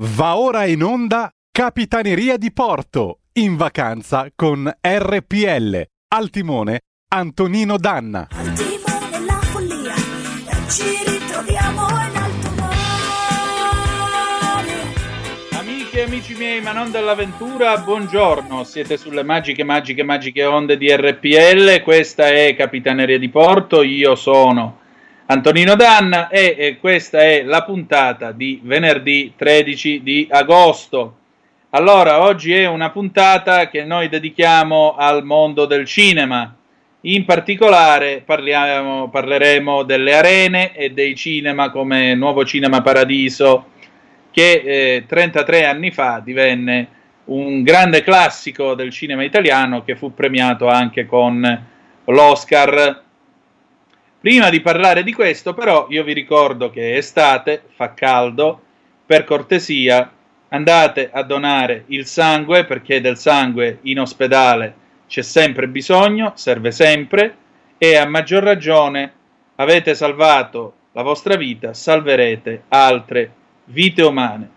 Va ora in onda Capitaneria di Porto, in vacanza con RPL. Al timone Antonino Danna. Al timone la follia, ci ritroviamo in alto mare. Amiche e amici miei, ma non dell'avventura, buongiorno. Siete sulle magiche, magiche, magiche onde di RPL. Questa è Capitaneria di Porto. Io sono Antonino Danna e, e questa è la puntata di venerdì 13 di agosto. Allora, oggi è una puntata che noi dedichiamo al mondo del cinema. In particolare parliamo, parleremo delle arene e dei cinema come Nuovo Cinema Paradiso che eh, 33 anni fa divenne un grande classico del cinema italiano che fu premiato anche con l'Oscar. Prima di parlare di questo, però, io vi ricordo che è estate, fa caldo, per cortesia andate a donare il sangue perché del sangue in ospedale c'è sempre bisogno, serve sempre e a maggior ragione avete salvato la vostra vita, salverete altre vite umane.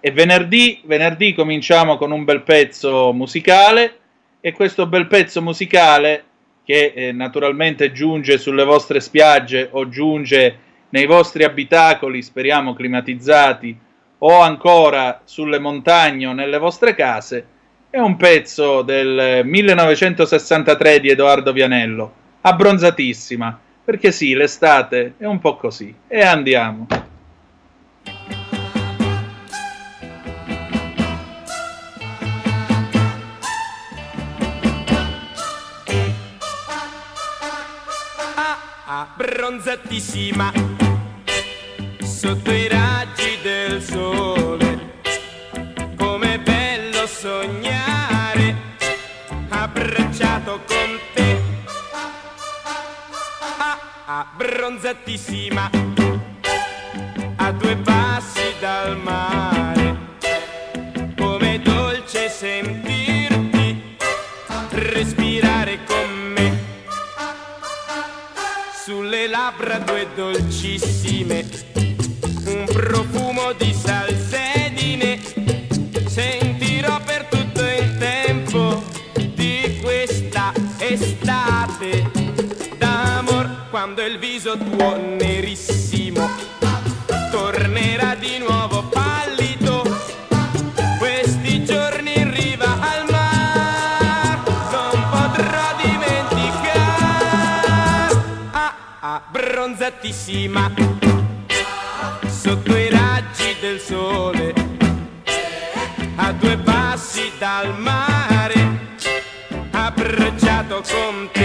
E venerdì, venerdì cominciamo con un bel pezzo musicale e questo bel pezzo musicale che eh, naturalmente giunge sulle vostre spiagge o giunge nei vostri abitacoli, speriamo climatizzati, o ancora sulle montagne o nelle vostre case, è un pezzo del 1963 di Edoardo Vianello, abbronzatissima, perché sì, l'estate è un po' così. E andiamo. Abbronzatissima sotto i raggi del sole come bello sognare abbracciato con te. Ah, abbronzatissima a due passi dal mare come dolce sentirti sulle labbra due dolcissime, un profumo di salsedine, sentirò per tutto il tempo di questa estate d'amor quando il viso tuo abbronzatissima sotto i raggi del sole a due passi dal mare abbracciato con te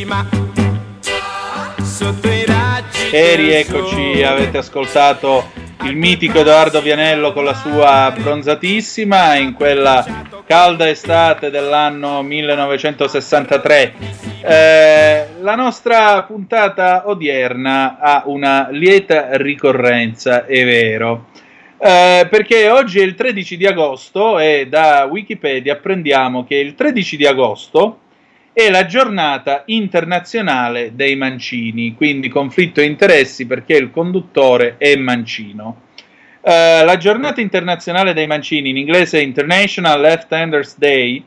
abbronzatissima sotto i raggi E rieccoci, avete ascoltato il mitico Edoardo Vianello con la sua abbronzatissima in quella calda estate dell'anno 1963. Eh, la nostra puntata odierna ha una lieta ricorrenza, è vero. Eh, perché oggi è il 13 di agosto e da Wikipedia apprendiamo che il 13 di agosto è la giornata internazionale dei mancini, quindi conflitto di interessi perché il conduttore è mancino. Eh, la giornata internazionale dei mancini, in inglese International Left-Handers Day,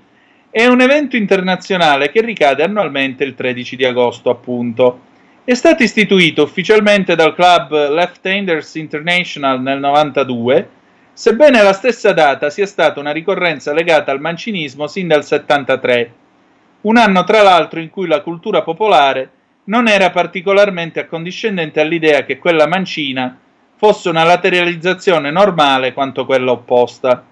è un evento internazionale che ricade annualmente il 13 di agosto, appunto. È stato istituito ufficialmente dal club Left-Handers International nel 92, sebbene la stessa data sia stata una ricorrenza legata al mancinismo sin dal 73 un anno tra l'altro in cui la cultura popolare non era particolarmente accondiscendente all'idea che quella mancina fosse una lateralizzazione normale quanto quella opposta.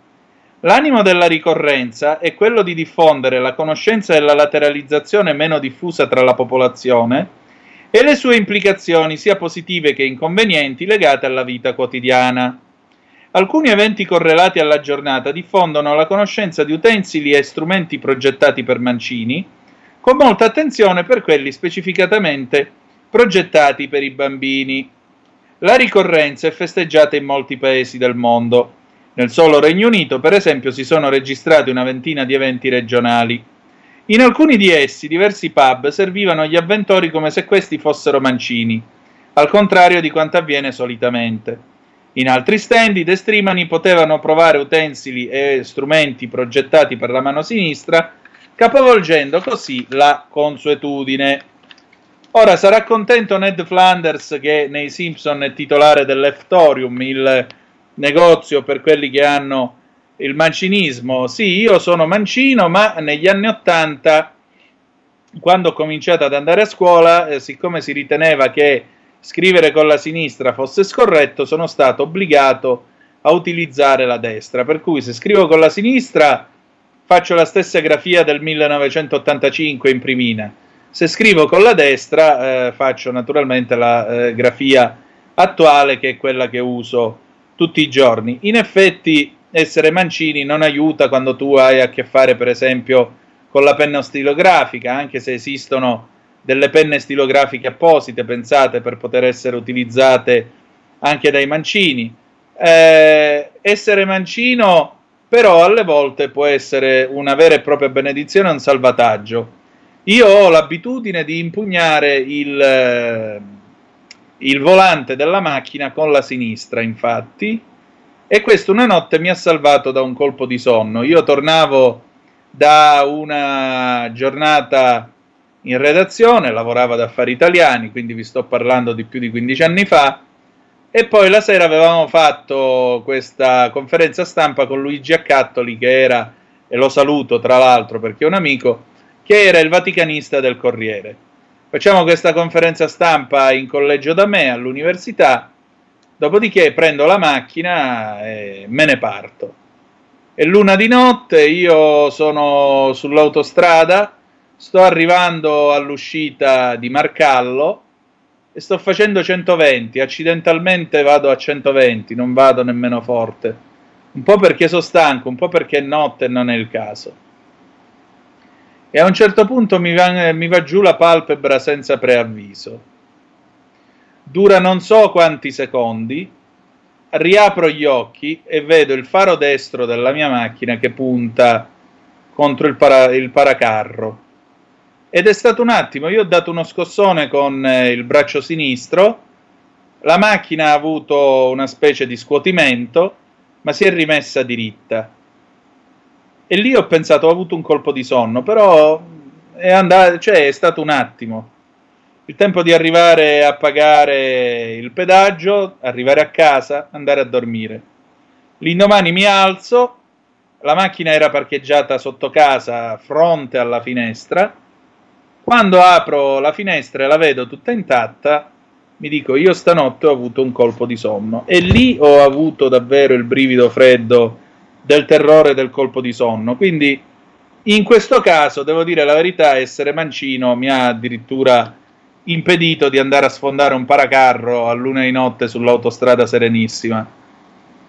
L'animo della ricorrenza è quello di diffondere la conoscenza della lateralizzazione meno diffusa tra la popolazione e le sue implicazioni sia positive che inconvenienti legate alla vita quotidiana. Alcuni eventi correlati alla giornata diffondono la conoscenza di utensili e strumenti progettati per mancini, con molta attenzione per quelli specificatamente progettati per i bambini. La ricorrenza è festeggiata in molti paesi del mondo. Nel solo Regno Unito, per esempio, si sono registrati una ventina di eventi regionali. In alcuni di essi, diversi pub servivano gli avventori come se questi fossero mancini, al contrario di quanto avviene solitamente. In altri stand i destrimani potevano provare utensili e strumenti progettati per la mano sinistra, capovolgendo così la consuetudine. Ora sarà contento Ned Flanders che nei Simpson è titolare dell'Eftorium, il negozio per quelli che hanno il mancinismo. Sì, io sono mancino, ma negli anni Ottanta, quando ho cominciato ad andare a scuola, eh, siccome si riteneva che scrivere con la sinistra fosse scorretto, sono stato obbligato a utilizzare la destra. Per cui se scrivo con la sinistra faccio la stessa grafia del 1985 in primina se scrivo con la destra eh, faccio naturalmente la eh, grafia attuale che è quella che uso tutti i giorni. In effetti essere mancini non aiuta quando tu hai a che fare per esempio con la penna stilografica, anche se esistono delle penne stilografiche apposite pensate per poter essere utilizzate anche dai mancini. Eh, essere mancino però alle volte può essere una vera e propria benedizione un salvataggio io ho l'abitudine di impugnare il, eh, il volante della macchina con la sinistra, infatti, e questo una notte mi ha salvato da un colpo di sonno. Io tornavo da una giornata in redazione, lavoravo ad affari italiani, quindi vi sto parlando di più di 15 anni fa, e poi la sera avevamo fatto questa conferenza stampa con Luigi Accattoli, che era, e lo saluto tra l'altro perché è un amico, che era il vaticanista del Corriere. Facciamo questa conferenza stampa in collegio da me all'università, dopodiché prendo la macchina e me ne parto. È luna di notte, io sono sull'autostrada, sto arrivando all'uscita di Marcallo e sto facendo 120, accidentalmente vado a 120, non vado nemmeno forte. Un po' perché sono stanco, un po' perché è notte e non è il caso e a un certo punto mi va, mi va giù la palpebra senza preavviso. Dura non so quanti secondi, riapro gli occhi e vedo il faro destro della mia macchina che punta contro il, para, il paracarro. Ed è stato un attimo, io ho dato uno scossone con eh, il braccio sinistro, la macchina ha avuto una specie di scuotimento, ma si è rimessa diritta e lì ho pensato, ho avuto un colpo di sonno, però è, andato, cioè, è stato un attimo. Il tempo di arrivare a pagare il pedaggio, arrivare a casa, andare a dormire. L'indomani mi alzo, la macchina era parcheggiata sotto casa, fronte alla finestra. Quando apro la finestra e la vedo tutta intatta, mi dico io stanotte ho avuto un colpo di sonno e lì ho avuto davvero il brivido freddo del terrore del colpo di sonno. Quindi in questo caso, devo dire la verità, essere mancino mi ha addirittura impedito di andare a sfondare un paracarro a luna di notte sull'autostrada serenissima.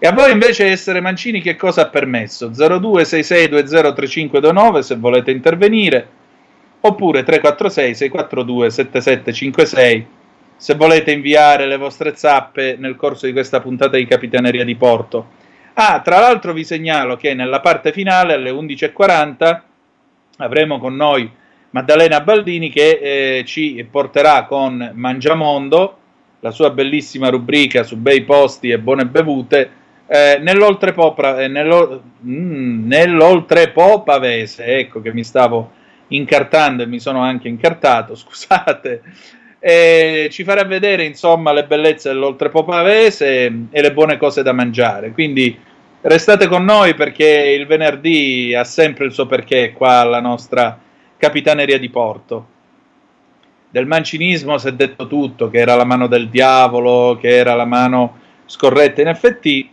E a voi invece essere mancini che cosa ha permesso? 0266203529 se volete intervenire, oppure 346 642 7756 se volete inviare le vostre zappe nel corso di questa puntata di Capitaneria di Porto. Ah, tra l'altro vi segnalo che nella parte finale alle 11.40 avremo con noi Maddalena Baldini che eh, ci porterà con Mangiamondo, la sua bellissima rubrica su bei posti e buone bevute, eh, nell'oltrepo, eh, nello, mm, nell'oltrepo pavese, ecco che mi stavo incartando e mi sono anche incartato, scusate, e ci farà vedere insomma le bellezze dell'oltrepo pavese e le buone cose da mangiare. Quindi restate con noi perché il venerdì ha sempre il suo perché qua alla nostra capitaneria di porto. Del mancinismo si è detto tutto, che era la mano del diavolo, che era la mano scorretta. In effetti,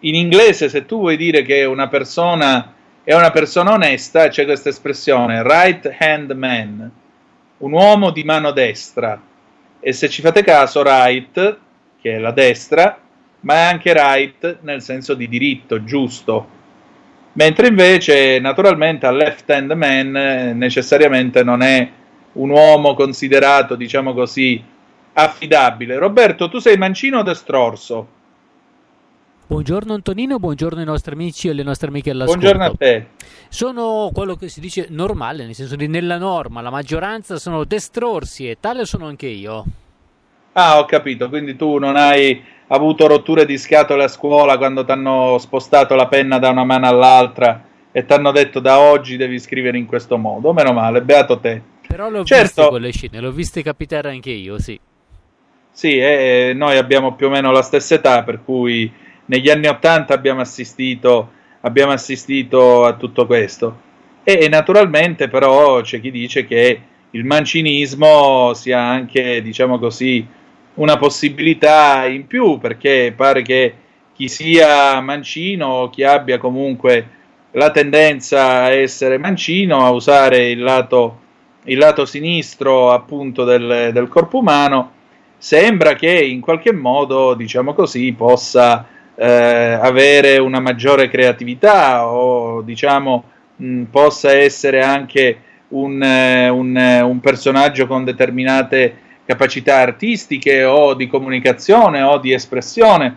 in inglese, se tu vuoi dire che una persona è una persona onesta, c'è questa espressione, right hand man, un uomo di mano destra. E se ci fate caso, right, che è la destra, ma è anche right nel senso di diritto, giusto. Mentre invece, naturalmente, a left hand man eh, necessariamente non è un uomo considerato, diciamo così, affidabile. Roberto, tu sei mancino o destrorso? Buongiorno Antonino, buongiorno ai nostri amici e alle nostre amiche all'ascolto. Buongiorno a te. Sono quello che si dice normale, nel senso di nella norma, la maggioranza sono destrorsi e tale sono anche io. Ah, ho capito, quindi tu non hai avuto rotture di scatole a scuola quando ti hanno spostato la penna da una mano all'altra e ti hanno detto da oggi devi scrivere in questo modo. Meno male, beato te. Però l'ho Certo. viste quelle scene, l'ho viste capitare anche io, sì. Sì, eh, noi abbiamo più o meno la stessa età, per cui negli anni Ottanta abbiamo assistito, abbiamo assistito a tutto questo. E naturalmente però c'è chi dice che il mancinismo sia anche, diciamo così, una possibilità in più, perché pare che chi sia mancino o chi abbia comunque la tendenza a essere mancino, a usare il lato, il lato sinistro appunto del, del corpo umano, sembra che in qualche modo, diciamo così, possa eh, avere una maggiore creatività o diciamo mh, possa essere anche un, eh, un, eh, un personaggio con determinate capacità artistiche o di comunicazione o di espressione.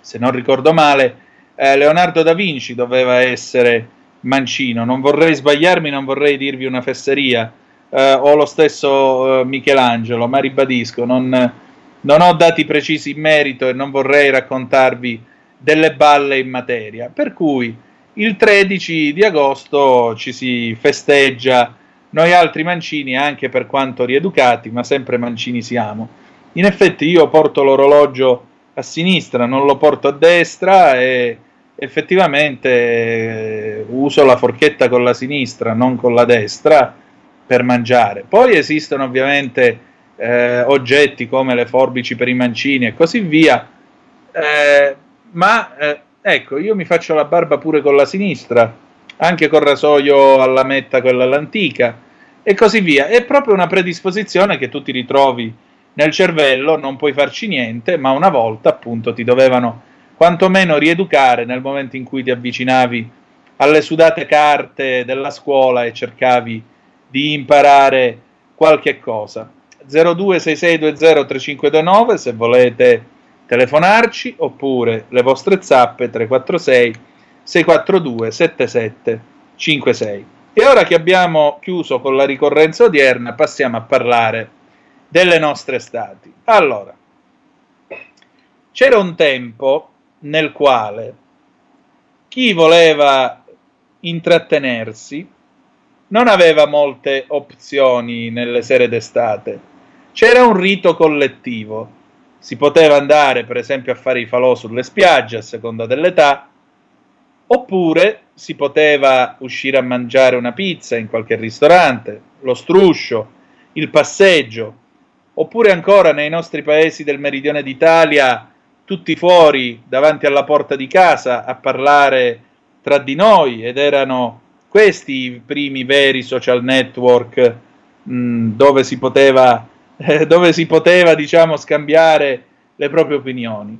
Se non ricordo male, eh, Leonardo da Vinci doveva essere mancino. Non vorrei sbagliarmi, non vorrei dirvi una fesseria. Eh, o lo stesso eh, Michelangelo, ma ribadisco, non, non ho dati precisi in merito e non vorrei raccontarvi delle balle in materia. Per cui il 13 di agosto ci si festeggia noi altri mancini, anche per quanto rieducati, ma sempre mancini siamo. In effetti io porto l'orologio a sinistra, non lo porto a destra e effettivamente eh, uso la forchetta con la sinistra, non con la destra, per mangiare. Poi esistono ovviamente eh, oggetti come le forbici per i mancini e così via, eh, ma eh, ecco, io mi faccio la barba pure con la sinistra, anche col rasoio alla metta, quella all'antica, e così via. È proprio una predisposizione che tu ti ritrovi nel cervello, non puoi farci niente, ma una volta appunto ti dovevano quantomeno rieducare nel momento in cui ti avvicinavi alle sudate carte della scuola e cercavi di imparare qualche cosa. 0266203529 se volete telefonarci oppure le vostre zappe 346 642 7756. E ora che abbiamo chiuso con la ricorrenza odierna, passiamo a parlare delle nostre estati. Allora, c'era un tempo nel quale chi voleva intrattenersi non aveva molte opzioni nelle sere d'estate. C'era un rito collettivo. Si poteva andare, per esempio, a fare i falò sulle spiagge a seconda dell'età, oppure si poteva uscire a mangiare una pizza in qualche ristorante, lo struscio, il passeggio, oppure ancora nei nostri paesi del meridione d'Italia, tutti fuori davanti alla porta di casa a parlare tra di noi ed erano questi i primi veri social network mh, dove si poteva eh, dove si poteva diciamo scambiare le proprie opinioni.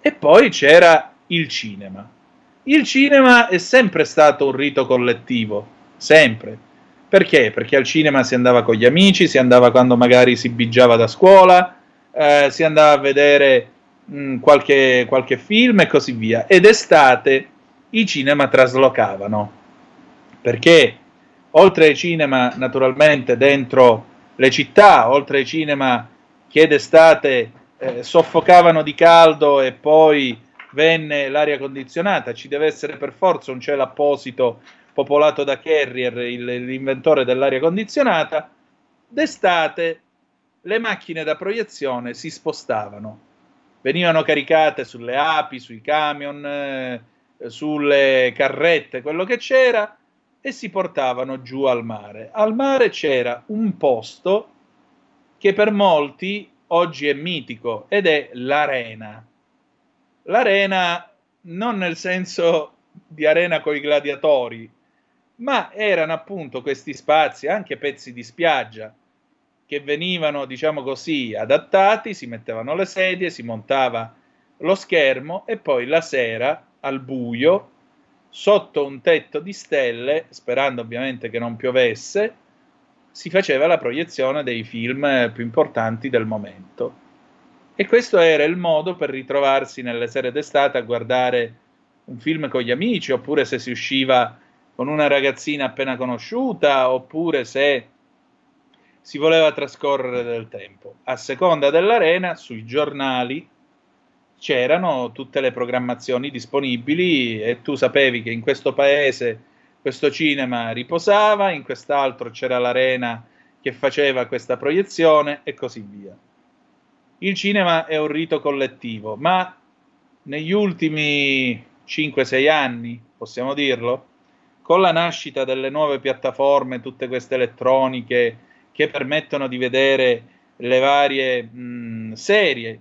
E poi c'era il cinema. Il cinema è sempre stato un rito collettivo sempre. Perché? Perché al cinema si andava con gli amici, si andava quando magari si bigiava da scuola, eh, si andava a vedere mh, qualche, qualche film e così via. Ed estate i cinema traslocavano. Perché? Oltre ai cinema naturalmente dentro le città, oltre ai cinema che d'estate eh, soffocavano di caldo e poi venne l'aria condizionata, ci deve essere per forza un cielo apposito popolato da Carrier, il, l'inventore dell'aria condizionata, d'estate le macchine da proiezione si spostavano, venivano caricate sulle api, sui camion, eh, sulle carrette, quello che c'era, e si portavano giù al mare. Al mare c'era un posto che per molti oggi è mitico ed è l'arena. l'arena non nel senso di arena con i gladiatori, ma erano appunto questi spazi, anche pezzi di spiaggia, che venivano, diciamo così, adattati, si mettevano le sedie, si montava lo schermo e poi la sera al buio, sotto un tetto di stelle, sperando ovviamente che non piovesse, si faceva la proiezione dei film più importanti del momento. E questo era il modo per ritrovarsi nelle sere d'estate a guardare un film con gli amici, oppure se si usciva con una ragazzina appena conosciuta, oppure se si voleva trascorrere del tempo. A seconda dell'arena, sui giornali c'erano tutte le programmazioni disponibili e tu sapevi che in questo paese questo cinema riposava, in quest'altro c'era l'arena che faceva questa proiezione e così via. Il cinema è un rito collettivo, ma negli ultimi 5-6 anni, possiamo dirlo, con la nascita delle nuove piattaforme, tutte queste elettroniche che permettono di vedere le varie mh, serie,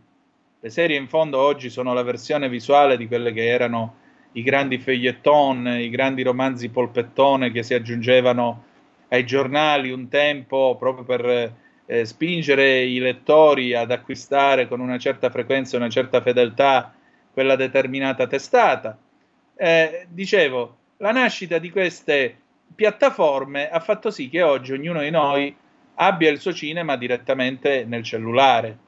le serie in fondo oggi sono la versione visuale di quelle che erano i grandi feuilleton, i grandi romanzi polpettone che si aggiungevano ai giornali un tempo proprio per eh, spingere i lettori ad acquistare con una certa frequenza una certa fedeltà quella determinata testata. Eh, dicevo, la nascita di queste piattaforme ha fatto sì che oggi ognuno di noi abbia il suo cinema direttamente nel cellulare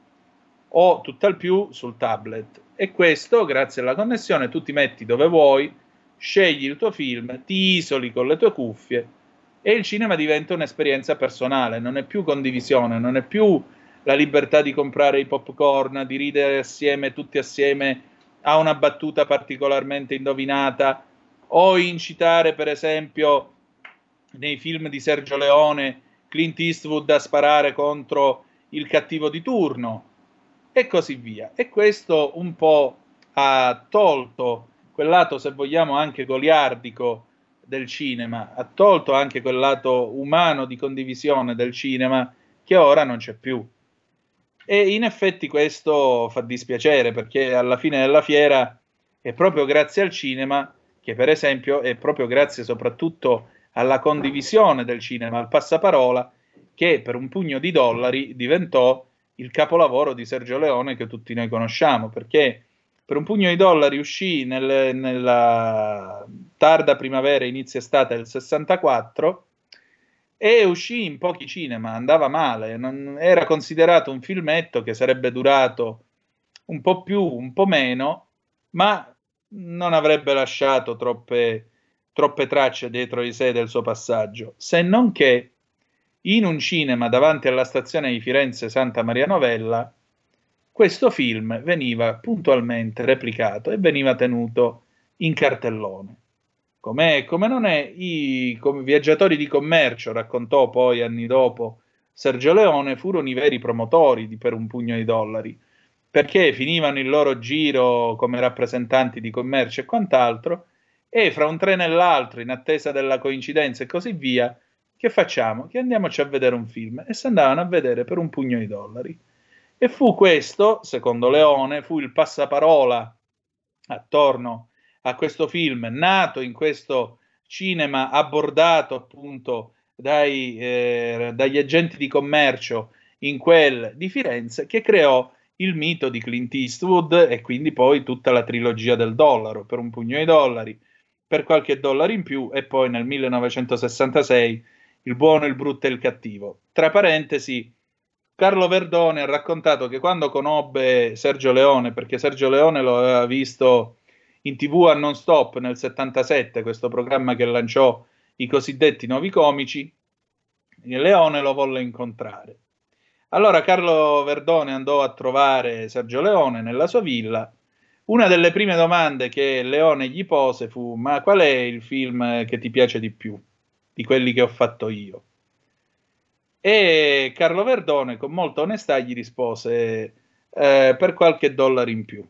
o tutt'al più sul tablet. E questo, grazie alla connessione, tu ti metti dove vuoi, scegli il tuo film, ti isoli con le tue cuffie e il cinema diventa un'esperienza personale, non è più condivisione, non è più la libertà di comprare i popcorn, di ridere assieme, tutti assieme a una battuta particolarmente indovinata o incitare, per esempio, nei film di Sergio Leone, Clint Eastwood a sparare contro il cattivo di turno e così via. E questo un po' ha tolto quel lato, se vogliamo, anche goliardico del cinema, ha tolto anche quel lato umano di condivisione del cinema che ora non c'è più. E in effetti questo fa dispiacere perché alla fine della fiera è proprio grazie al cinema che per esempio è proprio grazie soprattutto alla condivisione del cinema, al passaparola, che per un pugno di dollari diventò il capolavoro di Sergio Leone che tutti noi conosciamo, perché per un pugno di dollari uscì nel, nella tarda primavera, inizio estate del 64 e uscì in pochi cinema, andava male, non, era considerato un filmetto che sarebbe durato un po' più, un po' meno, ma non avrebbe lasciato troppe, troppe tracce dietro di sé del suo passaggio, se non che in un cinema davanti alla stazione di Firenze Santa Maria Novella, questo film veniva puntualmente replicato e veniva tenuto in cartellone. Com'è, come non è, i viaggiatori di commercio, raccontò poi anni dopo Sergio Leone, furono i veri promotori di Per un pugno di dollari, perché finivano il loro giro come rappresentanti di commercio e quant'altro, e fra un treno e l'altro, in attesa della coincidenza e così via, che facciamo? Che andiamoci a vedere un film e si andavano a vedere per un pugno di dollari. E fu questo, secondo Leone, fu il passaparola attorno a questo film, nato in questo cinema abbordato appunto dai, eh, dagli agenti di commercio in quel di Firenze, che creò il mito di Clint Eastwood e quindi poi tutta la trilogia del dollaro, per un pugno di dollari, per qualche dollaro in più e poi nel 1966 il buono, il brutto e il cattivo. Tra parentesi, Carlo Verdone ha raccontato che quando conobbe Sergio Leone, perché Sergio Leone lo aveva visto in tv a non stop nel 77, questo programma che lanciò i cosiddetti nuovi comici, Leone lo volle incontrare. Allora Carlo Verdone andò a trovare Sergio Leone nella sua villa. Una delle prime domande che Leone gli pose fu: Ma qual è il film che ti piace di più? Di quelli che ho fatto io. E Carlo Verdone con molta onestà gli rispose eh, per qualche dollaro in più.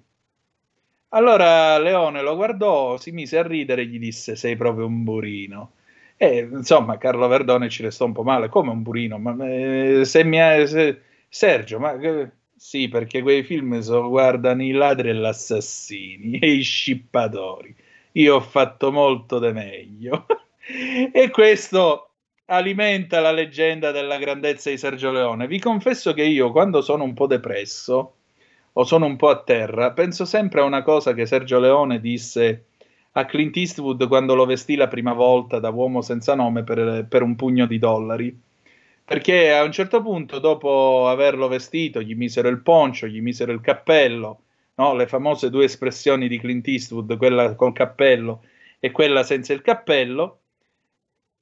Allora Leone lo guardò, si mise a ridere e gli disse sei proprio un burino. E insomma Carlo Verdone ci restò un po' male, come un burino, ma eh, se mi ha, se, Sergio, ma Sì, perché quei film so, guardano i ladri e gli assassini e i scippatori. Io ho fatto molto di meglio. e questo alimenta la leggenda della grandezza di Sergio Leone. Vi confesso che io, quando sono un po' depresso o sono un po' a terra, penso sempre a una cosa che Sergio Leone disse a Clint Eastwood quando lo vestì la prima volta da uomo senza nome per, per un pugno di dollari. Perché a un certo punto, dopo averlo vestito, gli misero il poncio, gli misero il cappello, no? le famose due espressioni di Clint Eastwood, quella col cappello e quella senza il cappello.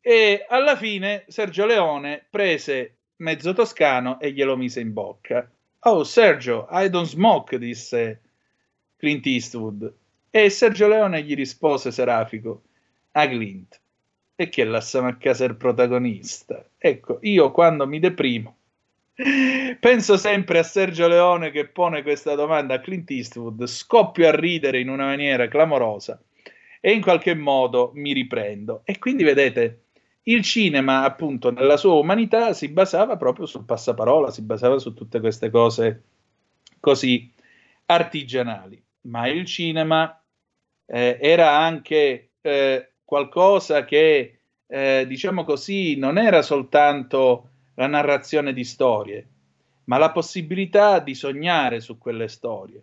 E alla fine Sergio Leone prese mezzo toscano e glielo mise in bocca. Oh, Sergio, I don't smoke, disse Clint Eastwood. E Sergio Leone gli rispose serafico a Clint. E che lasciamo a casa il protagonista. Ecco, io quando mi deprimo penso sempre a Sergio Leone che pone questa domanda a Clint Eastwood, scoppio a ridere in una maniera clamorosa e in qualche modo mi riprendo. E quindi vedete, il cinema, appunto, nella sua umanità si basava proprio sul passaparola, si basava su tutte queste cose così artigianali. Ma il cinema eh, era anche eh, qualcosa che, eh, diciamo così, non era soltanto la narrazione di storie, ma la possibilità di sognare su quelle storie.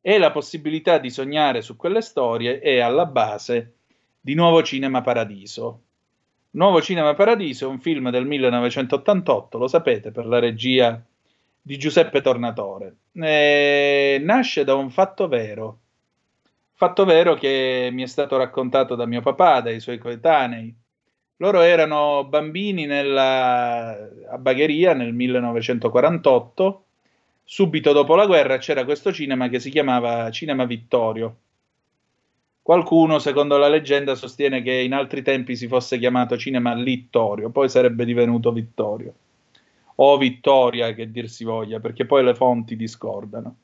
E la possibilità di sognare su quelle storie è alla base di Nuovo Cinema Paradiso. Nuovo Cinema Paradiso un film del 1988, lo sapete, per la regia di Giuseppe Tornatore. E nasce da un fatto vero, Fatto vero che mi è stato raccontato da mio papà, dai suoi coetanei. Loro erano bambini nella, a Bagheria nel 1948. Subito dopo la guerra c'era questo cinema che si chiamava Cinema Vittorio. Qualcuno, secondo la leggenda, sostiene che in altri tempi si fosse chiamato Cinema Littorio, poi sarebbe divenuto Vittorio. O Vittoria, che dir si voglia, perché poi le fonti discordano.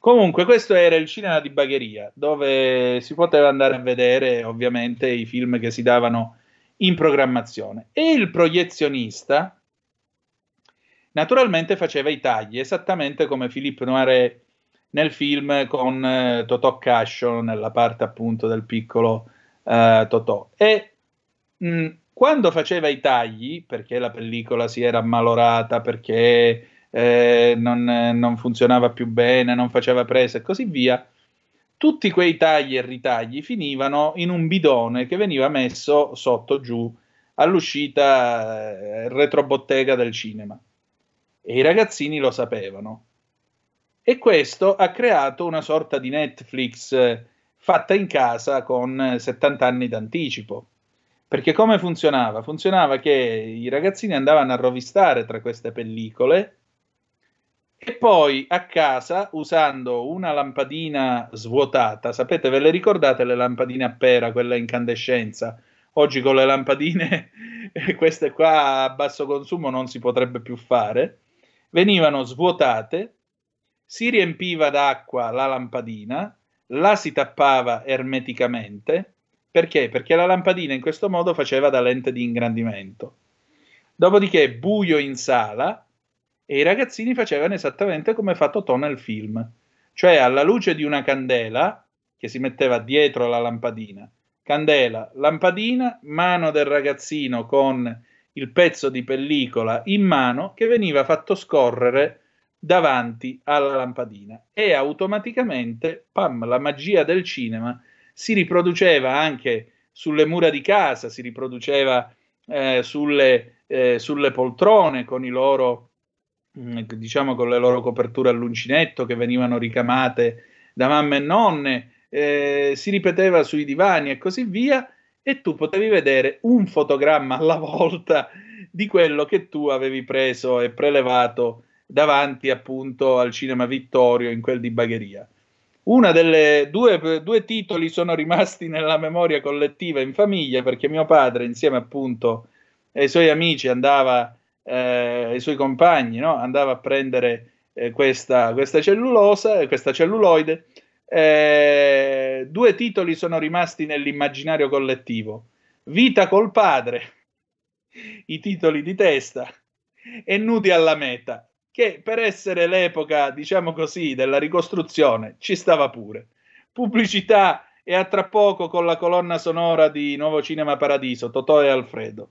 Comunque, questo era il cinema di Bagheria, dove si poteva andare a vedere ovviamente i film che si davano in programmazione. E il proiezionista naturalmente faceva i tagli, esattamente come Philippe Noiret nel film con eh, Totò Cascio, nella parte appunto del piccolo eh, Totò. E mh, quando faceva i tagli, perché la pellicola si era ammalorata, perché eh, non, non, funzionava più bene, non faceva presa e così via, tutti quei tagli e ritagli finivano in un bidone che veniva messo sotto giù all'uscita eh, retrobottega del cinema. E i ragazzini lo sapevano. E questo ha creato una sorta di Netflix eh, fatta in casa con 70 anni d'anticipo. Perché come funzionava? Funzionava che i ragazzini andavano a rovistare tra queste pellicole e poi a casa usando una lampadina svuotata, sapete, ve le ricordate le lampadine a pera, quella incandescenza? Oggi con le lampadine, queste qua a basso consumo non si potrebbe più fare, venivano svuotate, si riempiva d'acqua la lampadina, la si tappava ermeticamente, perché? Perché la lampadina in questo modo faceva da lente di ingrandimento. Dopodiché buio in sala, e i ragazzini facevano esattamente come fa Totò nel film, cioè alla luce di una candela che si metteva dietro la lampadina. Candela, lampadina, mano del ragazzino con il pezzo di pellicola in mano che veniva fatto scorrere davanti alla lampadina e automaticamente, pam, la magia del cinema si riproduceva anche sulle mura di casa, si riproduceva eh, sulle, eh, sulle poltrone con i loro Mm, diciamo con le loro coperture all'uncinetto che venivano ricamate da mamma e nonne, eh, si ripeteva sui divani e così via, e tu potevi vedere un fotogramma alla volta di quello che tu avevi preso e prelevato davanti appunto al cinema Vittorio in quel di Bagheria. Una delle due, due titoli sono rimasti nella memoria collettiva in famiglia perché mio padre insieme appunto ai suoi amici andava eh, i suoi compagni, no? andava a prendere eh, questa, questa cellulosa, questa celluloide. Eh, due titoli sono rimasti nell'immaginario collettivo: Vita col padre, i titoli di testa, e Nudi alla meta. Che per essere l'epoca, diciamo così, della ricostruzione ci stava pure. Pubblicità e a tra poco con la colonna sonora di Nuovo Cinema Paradiso, Totò e Alfredo.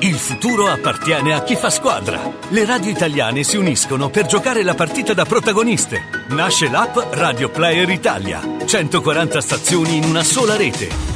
Il futuro appartiene a chi fa squadra. Le radio italiane si uniscono per giocare la partita da protagoniste. Nasce l'app Radio Player Italia. 140 stazioni in una sola rete.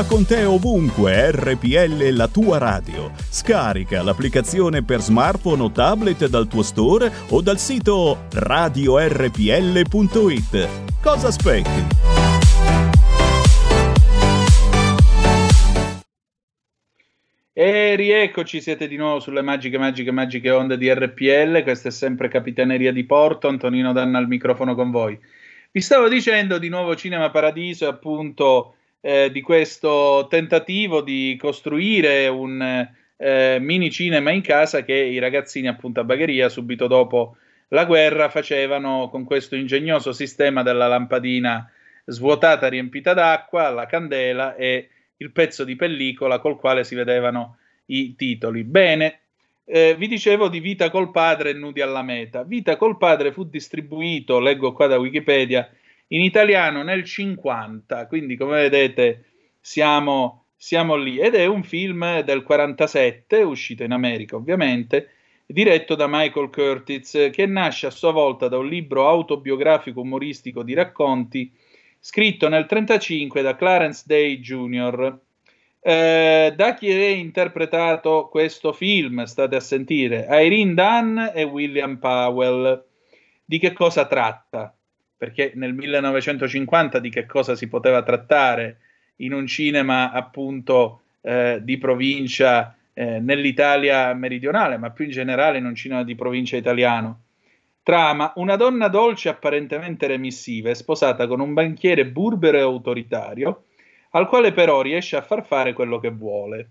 Porta con te ovunque RPL la tua radio. Scarica l'applicazione per smartphone o tablet dal tuo store o dal sito radiorpl.it. Cosa aspetti? E rieccoci, siete di nuovo sulle magiche, magiche, magiche onde di RPL. Questa è sempre Capitaneria di Porto. Antonino Danna al microfono con voi. Vi stavo dicendo di nuovo Cinema Paradiso, appunto, eh, di questo tentativo di costruire un eh, mini cinema in casa che i ragazzini, appunto, a Bagheria, subito dopo la guerra, facevano con questo ingegnoso sistema della lampadina svuotata, riempita d'acqua, la candela e il pezzo di pellicola col quale si vedevano i titoli. Bene, eh, vi dicevo di Vita col padre e Nudi alla meta. Vita col padre fu distribuito, leggo qua da Wikipedia, in italiano nel 50, quindi come vedete siamo, siamo lì. Ed è un film del 47, uscito in America ovviamente, diretto da Michael Curtiz, che nasce a sua volta da un libro autobiografico umoristico di racconti scritto nel 1935 da Clarence Day Jr. Eh, da chi è interpretato questo film? State a sentire Irene Dunn e William Powell. Di che cosa tratta? Perché nel 1950 di che cosa si poteva trattare in un cinema appunto eh, di provincia eh, nell'Italia meridionale, ma più in generale in un cinema di provincia italiano. Trama: una donna dolce apparentemente remissiva è sposata con un banchiere burbero e autoritario, al quale però riesce a far fare quello che vuole.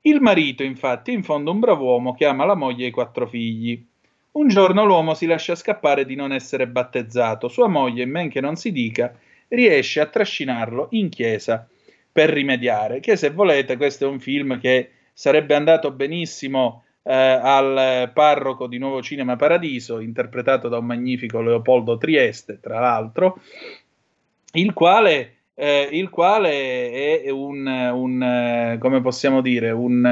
Il marito, infatti, è in fondo un brav'uomo che ama la moglie e i quattro figli. Un giorno l'uomo si lascia scappare di non essere battezzato. Sua moglie, men che non si dica, riesce a trascinarlo in chiesa per rimediare. Che se volete, questo è un film che sarebbe andato benissimo eh, al parroco di Nuovo Cinema Paradiso, interpretato da un magnifico Leopoldo Trieste, tra l'altro, il quale eh, il quale è un, un, eh, come possiamo dire, un,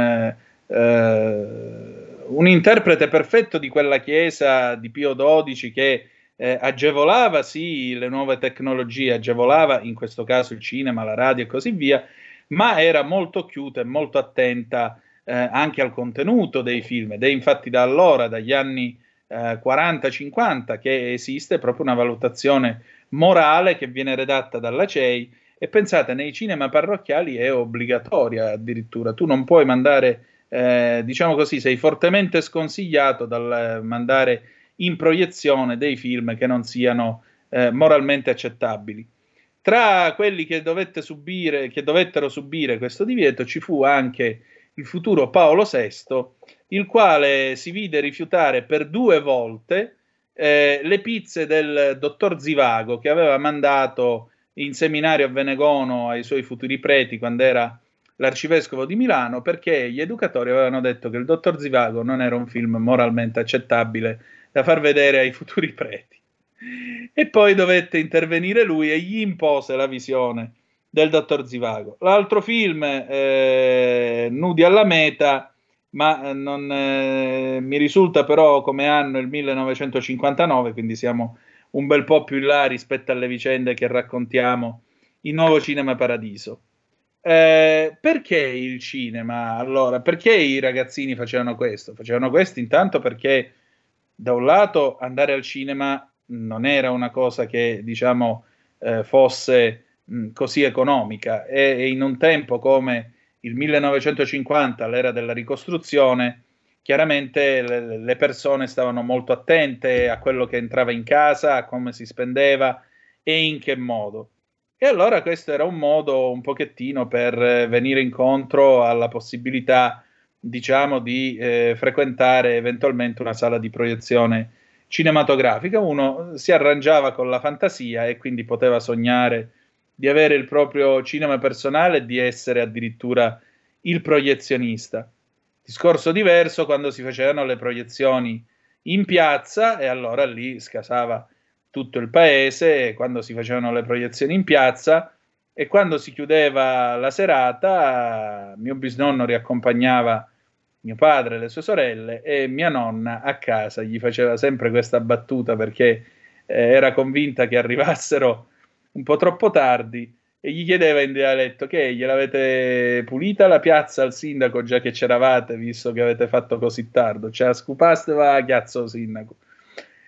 eh, un interprete perfetto di quella chiesa di Pio XII che eh, agevolava sì le nuove tecnologie, agevolava in questo caso il cinema, la radio e così via, ma era molto chiusa e molto attenta eh, anche al contenuto dei film ed è infatti da allora, dagli anni eh, 40-50, che esiste proprio una valutazione morale che viene redatta dalla CEI e pensate nei cinema parrocchiali è obbligatoria addirittura tu non puoi mandare eh, diciamo così sei fortemente sconsigliato dal mandare in proiezione dei film che non siano eh, moralmente accettabili. Tra quelli che, subire, che dovettero subire questo divieto ci fu anche il futuro Paolo VI, il quale si vide rifiutare per due volte eh, le pizze del dottor Zivago che aveva mandato in seminario a Venegono ai suoi futuri preti quando era l'arcivescovo di Milano perché gli educatori avevano detto che il dottor Zivago non era un film moralmente accettabile da far vedere ai futuri preti. E poi dovette intervenire lui e gli impose la visione del dottor Zivago. L'altro film, eh, Nudi alla meta, ma eh, non, eh, mi risulta però come anno il 1959, quindi siamo un bel po' più in là rispetto alle vicende che raccontiamo in Nuovo Cinema Paradiso. Eh, perché il cinema? Allora, perché i ragazzini facevano questo? Facevano questo intanto perché da un lato andare al cinema non era una cosa che diciamo eh, fosse mh, così economica e, e in un tempo come il 1950, l'era della ricostruzione, chiaramente le, le, persone stavano molto attente a quello che entrava in casa, a come si spendeva e in che modo. E allora questo era un modo un pochettino per venire incontro alla possibilità, diciamo, di eh, frequentare eventualmente una sala di proiezione cinematografica. Uno si arrangiava con la fantasia e quindi poteva sognare di avere il proprio cinema personale e di essere addirittura il proiezionista. Discorso diverso quando si facevano le proiezioni in piazza e allora lì scasava tutto il paese quando si facevano le proiezioni in piazza e quando si chiudeva la serata mio bisnonno riaccompagnava mio padre e le sue sorelle e mia nonna a casa. Gli faceva sempre questa battuta perché eh, era convinta che arrivassero un po' troppo tardi e gli chiedeva in dialetto che gliel'avete pulita la piazza al sindaco già che c'eravate visto che avete fatto così tardi cioè scupaste va chiazzo sindaco.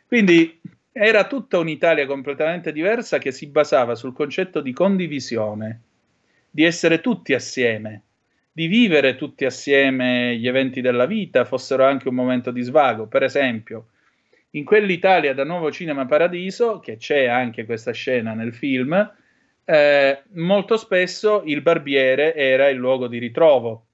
Quindi era tutta un'Italia completamente diversa che si basava sul concetto di condivisione di essere tutti assieme di vivere tutti assieme gli eventi della vita fossero anche un momento di svago. Per esempio in quell'Italia da Nuovo Cinema Paradiso, che c'è anche questa scena nel film, eh, molto spesso il barbiere era il luogo di ritrovo.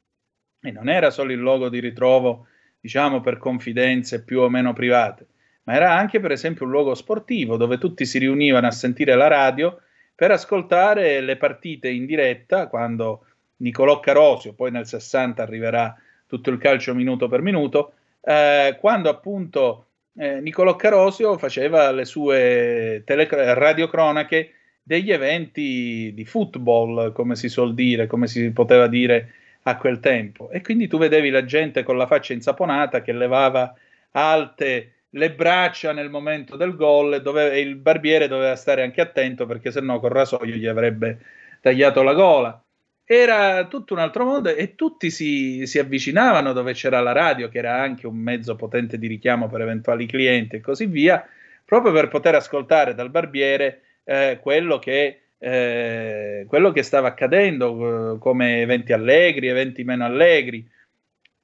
E non era solo il luogo di ritrovo, diciamo, per confidenze più o meno private, ma era anche, per esempio, un luogo sportivo dove tutti si riunivano a sentire la radio per ascoltare le partite in diretta quando Nicolò Carosio, poi nel 60 arriverà tutto il calcio minuto per minuto, eh, quando appunto eh, Niccolò Carosio faceva le sue tele- radiocronache degli eventi di football, come si suol dire, come si poteva dire a quel tempo. E quindi tu vedevi la gente con la faccia insaponata che levava alte le braccia nel momento del gol e il barbiere doveva stare anche attento perché sennò col rasoio gli avrebbe tagliato la gola era tutto un altro mondo e tutti si, si, avvicinavano dove c'era la radio, che era anche un mezzo potente di richiamo per eventuali clienti e così via, proprio per poter ascoltare dal barbiere eh, quello, che, eh, quello, che, stava accadendo, eh, come eventi allegri, eventi meno allegri.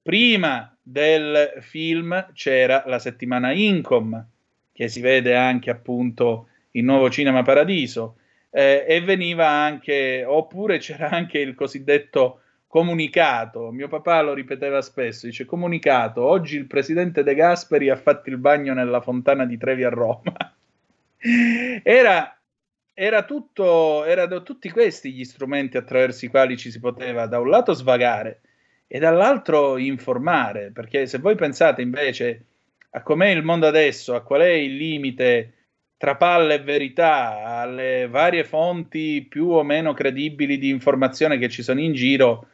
Prima del film c'era la settimana Incom, che si vede anche appunto in Nuovo Cinema Paradiso, eh, e veniva anche, oppure c'era anche il cosiddetto comunicato. Mio papà lo ripeteva spesso, dice comunicato, oggi il presidente De Gasperi ha fatto il bagno nella fontana di Trevi a Roma. era, era tutto, erano tutti questi gli strumenti attraverso i quali ci si poteva da un lato svagare e dall'altro informare, perché se voi pensate invece a com'è il mondo adesso, a qual è il limite tra palle e verità, alle varie fonti più o meno credibili di informazione che ci sono in giro,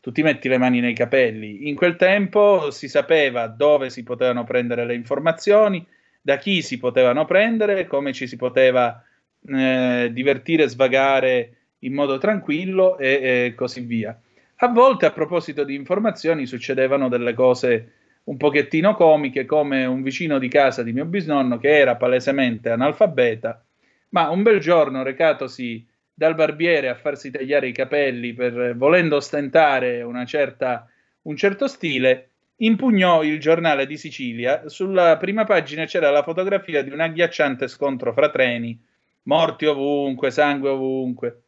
tu ti metti le mani nei capelli. In quel tempo si sapeva dove si potevano prendere le informazioni, da chi si potevano prendere, come ci si poteva eh, divertire, svagare in modo tranquillo e, e così via. A volte, a proposito di informazioni, succedevano delle cose un pochettino comiche, come un vicino di casa di mio bisnonno che era palesemente analfabeta, ma un bel giorno recatosi dal barbiere a farsi tagliare i capelli per, volendo ostentare una certa, un certo stile, impugnò il giornale di Sicilia. Sulla prima pagina c'era la fotografia di un agghiacciante scontro fra treni, morti ovunque, sangue ovunque.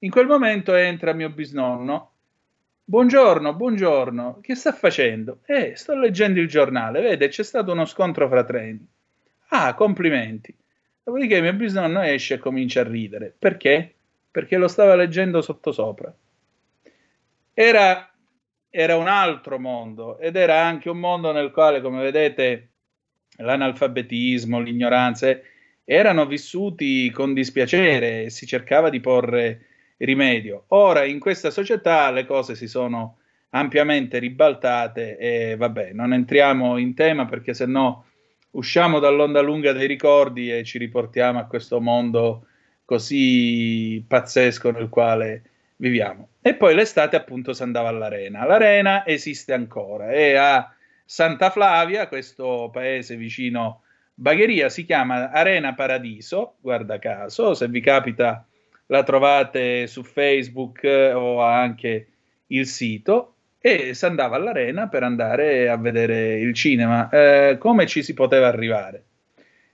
In quel momento entra mio bisnonno. Buongiorno, buongiorno, che sta facendo? Eh, sto leggendo il giornale, vede, c'è stato uno scontro fra treni. Ah, complimenti. Dopodiché mio bisnonno esce e comincia a ridere. Perché? perché lo stava leggendo sottosopra. Era, era un altro mondo ed era anche un mondo nel quale, come vedete, l'analfabetismo, l'ignoranza erano vissuti con dispiacere e si cercava di porre rimedio. Ora in questa società le cose si sono ampiamente ribaltate e vabbè, non entriamo in tema perché se no usciamo dall'onda lunga dei ricordi e ci riportiamo a questo mondo così pazzesco nel quale viviamo. E poi l'estate appunto si andava all'arena. L'arena esiste ancora e a Santa Flavia, questo paese vicino Bagheria, si chiama Arena Paradiso, guarda caso, se vi capita la trovate su Facebook eh, o anche il sito e si andava all'arena per andare a vedere il cinema. Eh, come ci si poteva arrivare?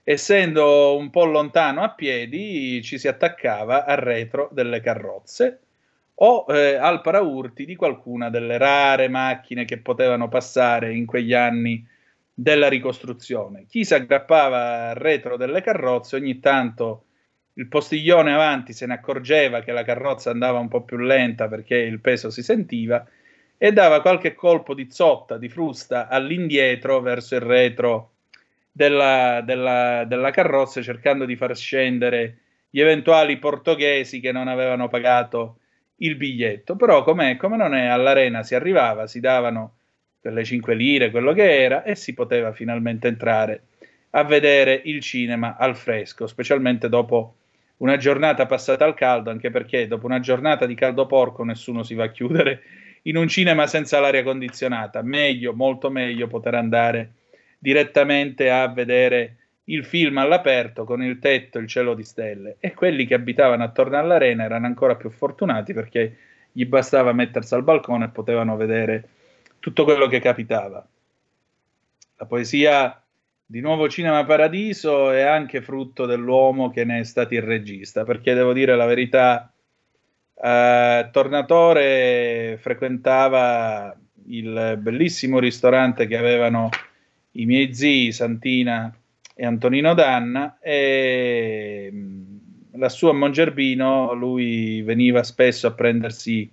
essendo un po' lontano a piedi, ci si attaccava al retro delle carrozze o eh, al paraurti di qualcuna delle rare macchine che potevano passare in quegli anni della ricostruzione. Chi si aggrappava al retro delle carrozze, ogni tanto il postiglione avanti se ne accorgeva che la carrozza andava un po' più lenta perché il peso si sentiva e dava qualche colpo di zotta, di frusta all'indietro verso il retro della, della, della carrozza cercando di far scendere gli eventuali portoghesi che non avevano pagato il biglietto. Però, come non è, all'arena si arrivava, si davano quelle 5 lire, quello che era, e si poteva finalmente entrare a vedere il cinema al fresco, specialmente dopo una giornata passata al caldo, anche perché dopo una giornata di caldo porco nessuno si va a chiudere in un cinema senza l'aria condizionata. Meglio, molto meglio poter andare direttamente a vedere il film all'aperto con il tetto, il cielo di stelle e quelli che abitavano attorno all'arena erano ancora più fortunati perché gli bastava mettersi al balcone e potevano vedere tutto quello che capitava. La poesia di Nuovo Cinema Paradiso è anche frutto dell'uomo che ne è stato il regista, perché devo dire la verità, eh, Tornatore frequentava il bellissimo ristorante che avevano i miei zii Santina e Antonino Danna e mm, lassù a Mongerbino lui veniva spesso a prendersi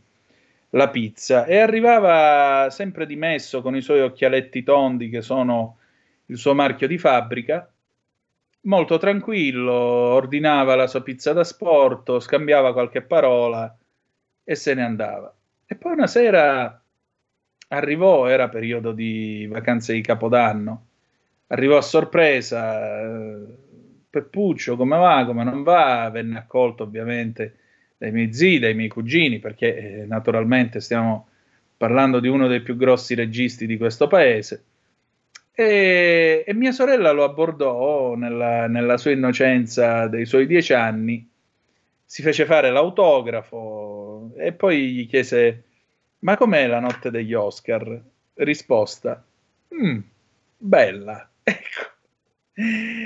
la pizza e arrivava sempre dimesso con i suoi occhialetti tondi che sono il suo marchio di fabbrica molto tranquillo ordinava la sua pizza da sporto scambiava qualche parola e se ne andava e poi una sera arrivò, era periodo di vacanze di Capodanno, arrivò a sorpresa, eh, Peppuccio come va, come non va, venne accolto ovviamente dai miei zii, dai miei cugini, perché eh, naturalmente stiamo parlando di uno dei più grossi registi di questo paese. E, e mia sorella lo abbordò nella, nella sua innocenza dei suoi dieci anni, si fece fare l'autografo e poi gli chiese ma com'è la notte degli Oscar? Risposta. "Mm, bella. Ecco.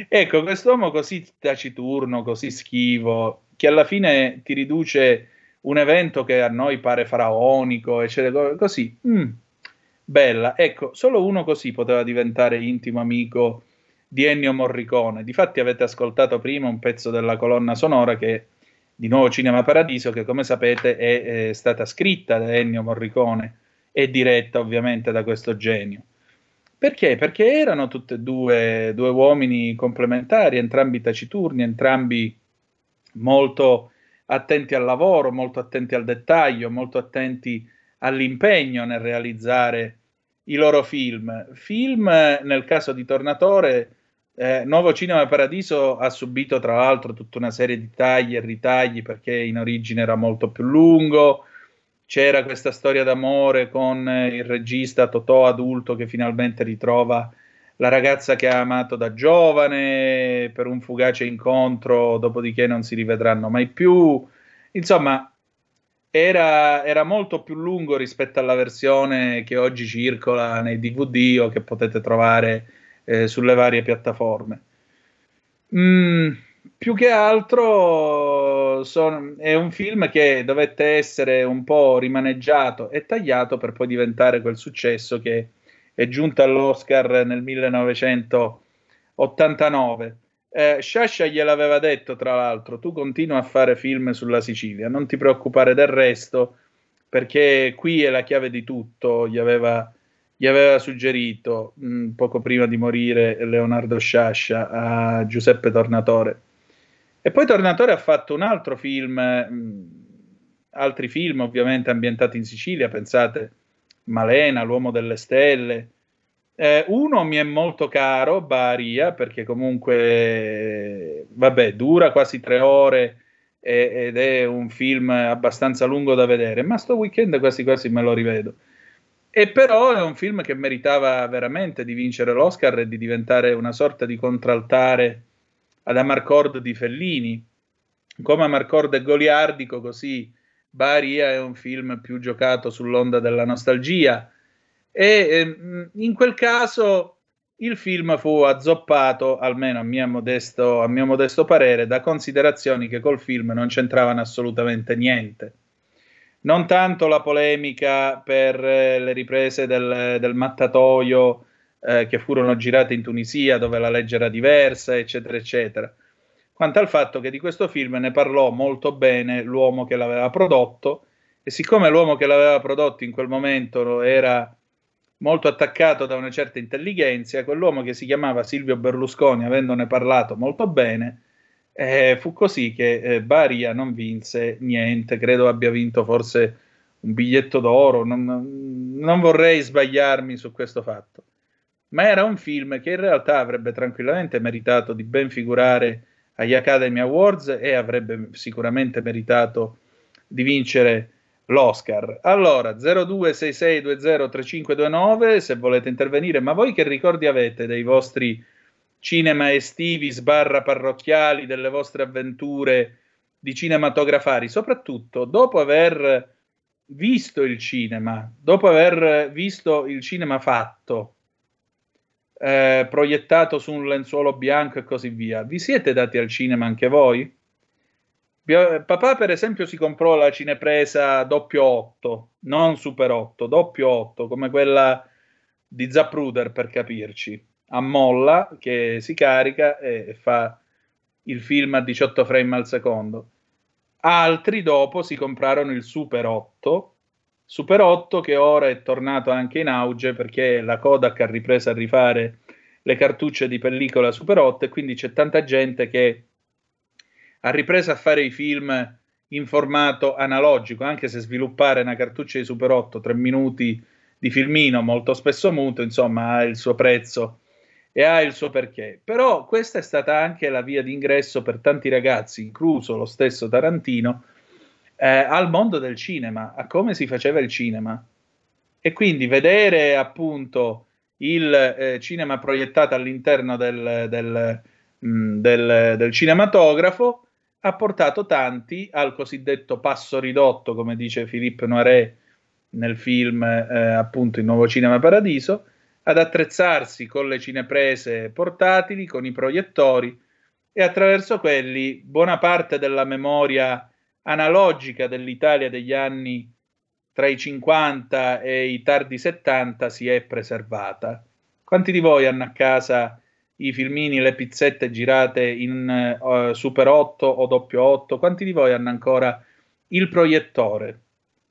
Ecco, quest'uomo così taciturno, così schivo, che alla fine ti riduce un evento che a noi pare faraonico, eccetera, così. Mm, bella. Ecco, solo uno così poteva diventare intimo amico di Ennio Morricone. Difatti avete ascoltato prima un pezzo della colonna sonora che di nuovo Cinema Paradiso, che come sapete è, è stata scritta da Ennio Morricone e diretta ovviamente da questo genio. Perché? Perché erano tutti e due, due uomini complementari, entrambi taciturni, entrambi molto attenti al lavoro, molto attenti al dettaglio, molto attenti all'impegno nel realizzare i loro film. Film, nel caso di Tornatore, eh, Nuovo Cinema Paradiso ha subito tra l'altro tutta una serie di tagli e ritagli perché in origine era molto più lungo. C'era questa storia d'amore con il regista Totò adulto che finalmente ritrova la ragazza che ha amato da giovane per un fugace incontro, dopodiché non si rivedranno mai più. Insomma, era, era, molto più lungo rispetto alla versione che oggi circola nei DVD o che potete trovare eh, sulle varie piattaforme. Mm, più che altro son, è un film che dovette essere un po' rimaneggiato e tagliato per poi diventare quel successo che è giunta all'Oscar nel 1989. Eh, Sciascia gliel'aveva detto, tra l'altro, tu continua a fare film sulla Sicilia, non ti preoccupare del resto, perché qui è la chiave di tutto, gli aveva, gli aveva suggerito mh, mm, poco prima di morire Leonardo Sciascia a Giuseppe Tornatore. E poi Tornatore ha fatto un altro film, mh, mm, altri film ovviamente ambientati in Sicilia, pensate Malena, L'uomo delle stelle. Eh, uno mi è molto caro, Baria, perché comunque, vabbè, dura quasi tre ore e, ed è un film abbastanza lungo da vedere, ma sto weekend quasi quasi me lo rivedo. E però è un film che meritava veramente di vincere l'Oscar e di diventare una sorta di contraltare ad Amarcord di Fellini. Come Amarcord è goliardico, così Baria è un film più giocato sull'onda della nostalgia e eh, in quel caso il film fu azzoppato, almeno a mio, modesto, a mio modesto parere, da considerazioni che col film non c'entravano assolutamente niente. Non tanto la polemica per eh, le riprese del, del mattatoio eh, che furono girate in Tunisia, dove la legge era diversa, eccetera, eccetera quanto al fatto che di questo film ne parlò molto bene l'uomo che l'aveva prodotto e siccome l'uomo che l'aveva prodotto in quel momento era molto attaccato da una certa intelligenza, quell'uomo che si chiamava Silvio Berlusconi, avendone parlato molto bene, eh, fu così che eh, Baria non vinse niente, credo abbia vinto forse un biglietto d'oro, non, non vorrei sbagliarmi su questo fatto, ma era un film che in realtà avrebbe tranquillamente meritato di ben figurare agli Academy Awards e avrebbe sicuramente meritato di vincere l'Oscar. Allora, 0266203529 se volete intervenire, ma voi che ricordi avete dei vostri cinema estivi sbarra parrocchiali, delle vostre avventure di cinematografari, soprattutto dopo aver visto il cinema, dopo aver visto il cinema fatto, eh, proiettato su un lenzuolo bianco e così via. Vi siete dati al cinema anche voi? Papà, per esempio, si comprò la cinepresa doppio 8, non super 8, doppio 8, come quella di Zapruder per capirci, a molla che si carica e fa il film a 18 frame al secondo. Altri dopo si comprarono il Super 8 Super 8 che ora è tornato anche in auge perché la Kodak ha ripreso a rifare le cartucce di pellicola Super 8 e quindi c'è tanta gente che ha ripreso a fare i film in formato analogico, anche se sviluppare una cartuccia di Super 8, 3 minuti di filmino molto spesso muto, insomma, ha il suo prezzo e ha il suo perché. Però questa è stata anche la via d'ingresso per tanti ragazzi, incluso lo stesso Tarantino, eh, al mondo del cinema, a come si faceva il cinema. E quindi vedere appunto il eh, cinema proiettato all'interno del, del, mh, mm, del, del cinematografo ha portato tanti al cosiddetto passo ridotto, come dice Philippe Noiret nel film eh, appunto Il Nuovo Cinema Paradiso, ad attrezzarsi con le cineprese portatili, con i proiettori e attraverso quelli buona parte della memoria analogica dell'Italia degli anni tra i 50 e i tardi 70 si è preservata. Quanti di voi hanno a casa i filmini, le pizzette girate in uh, Super 8 o doppio 8? Quanti di voi hanno ancora il proiettore?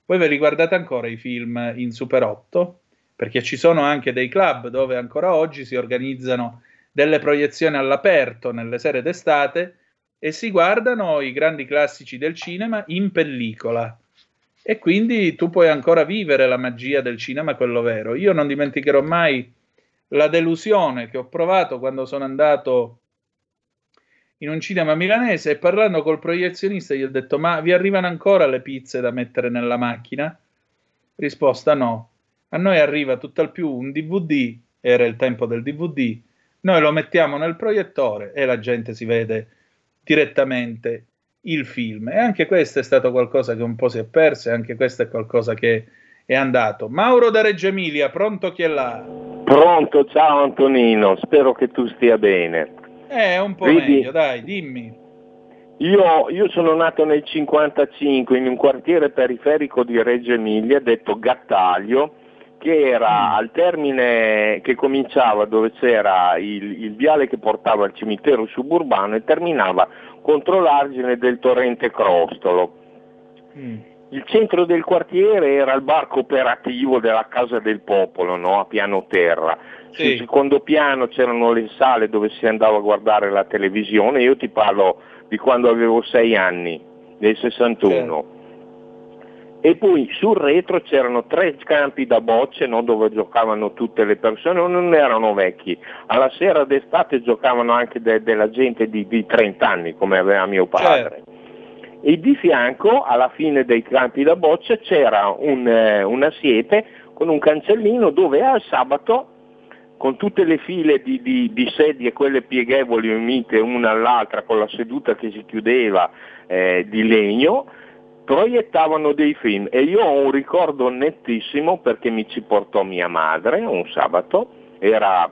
Voi ve li guardate ancora i film in Super 8? Perché ci sono anche dei club dove ancora oggi si organizzano delle proiezioni all'aperto nelle sere d'estate e si guardano i grandi classici del cinema in pellicola. E quindi tu puoi ancora vivere la magia del cinema, quello vero. Io non dimenticherò mai la delusione che ho provato quando sono andato in un cinema milanese e parlando col proiezionista gli ho detto ma vi arrivano ancora le pizze da mettere nella macchina? Risposta no. A noi arriva tutt'al più un DVD, era il tempo del DVD, noi lo mettiamo nel proiettore e la gente si vede direttamente il film. E anche questo è stato qualcosa che un po' si è perso, e anche questo è qualcosa che è andato. Mauro da Reggio Emilia, pronto chi è là? Pronto, ciao Antonino, spero che tu stia bene. Eh, un po' Vedi? meglio, dai, dimmi. Io, io sono nato nel 55 in un quartiere periferico di Reggio Emilia detto Gattaglio, che era al termine che cominciava dove c'era il, il viale che portava al cimitero suburbano e terminava contro l'argine del torrente Crostolo. Il centro del quartiere era il bar cooperativo della Casa del Popolo, no? a piano terra. Sul secondo piano c'erano le sale dove si andava a guardare la televisione, io ti parlo di quando avevo sei anni, nel 61. E poi sul retro c'erano tre campi da bocce no, dove giocavano tutte le persone, non erano vecchi. Alla sera d'estate giocavano anche de- della gente di, di 30 anni, come aveva mio padre. E di fianco, alla fine dei campi da bocce, c'era un, eh, una siepe con un cancellino dove al sabato, con tutte le file di, di- di sedie, quelle pieghevoli unite una all'altra, con la seduta che si chiudeva eh, di legno, proiettavano dei film. E io ho un ricordo nettissimo perché mi ci portò mia madre un sabato, era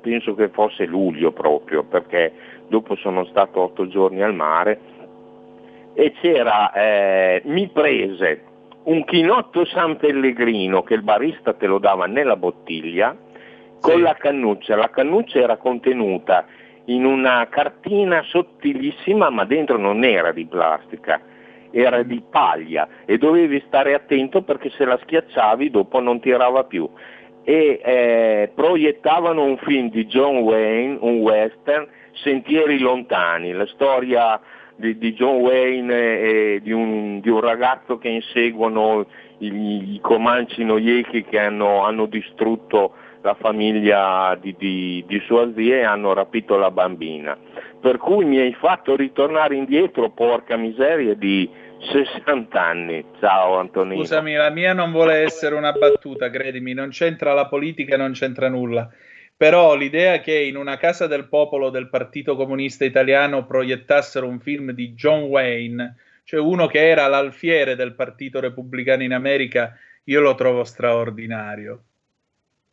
penso che fosse luglio proprio perché dopo sono stato otto giorni al mare e c'era, eh, mi prese un chinotto San Pellegrino che il barista te lo dava nella bottiglia con la cannuccia, la cannuccia era contenuta in una cartina sottilissima ma dentro non era di plastica era di paglia e dovevi stare attento perché se la schiacciavi dopo non tirava più. E eh, proiettavano un film di John Wayne, un western, Sentieri lontani, la storia di, di John Wayne e di un, di un ragazzo che inseguono i, i comanci noieki che hanno, hanno distrutto la famiglia di, di, di sua zia e hanno rapito la bambina. Per cui mi hai fatto ritornare indietro, porca miseria, di 60 anni. Ciao Antonino. Scusami, la mia non vuole essere una battuta, credimi, non c'entra la politica, non c'entra nulla. Però l'idea che in una casa del popolo del Partito Comunista Italiano proiettassero un film di John Wayne, cioè uno che era l'alfiere del Partito Repubblicano in America, io lo trovo straordinario.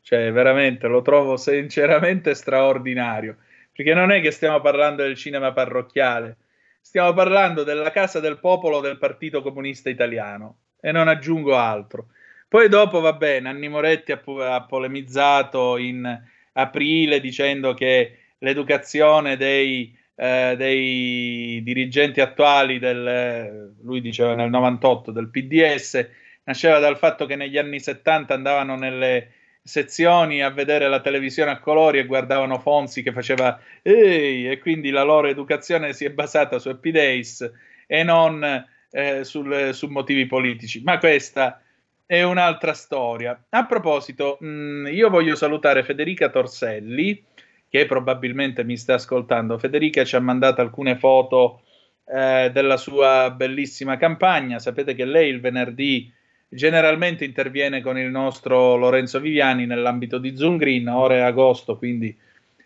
Cioè, veramente lo trovo sinceramente straordinario. Perché non è che stiamo parlando del cinema parrocchiale, stiamo parlando della casa del popolo del Partito Comunista Italiano. E non aggiungo altro. Poi dopo, va bene, Anni Moretti ha, pu- ha polemizzato in aprile dicendo che l'educazione dei, eh, dei dirigenti attuali del, lui diceva nel 98 del PDS nasceva dal fatto che negli anni 70 andavano nelle sezioni a vedere la televisione a colori e guardavano Fonzi che faceva ehi e quindi la loro educazione si è basata su Happy Days e non eh, sul, su motivi politici. Ma questa è un'altra storia. A proposito mh, io voglio salutare Federica Torselli che probabilmente mi sta ascoltando. Federica ci ha mandato alcune foto eh, della sua bellissima campagna. Sapete che lei il venerdì generalmente interviene con il nostro Lorenzo Viviani nell'ambito di Zoom Green, ora è agosto, quindi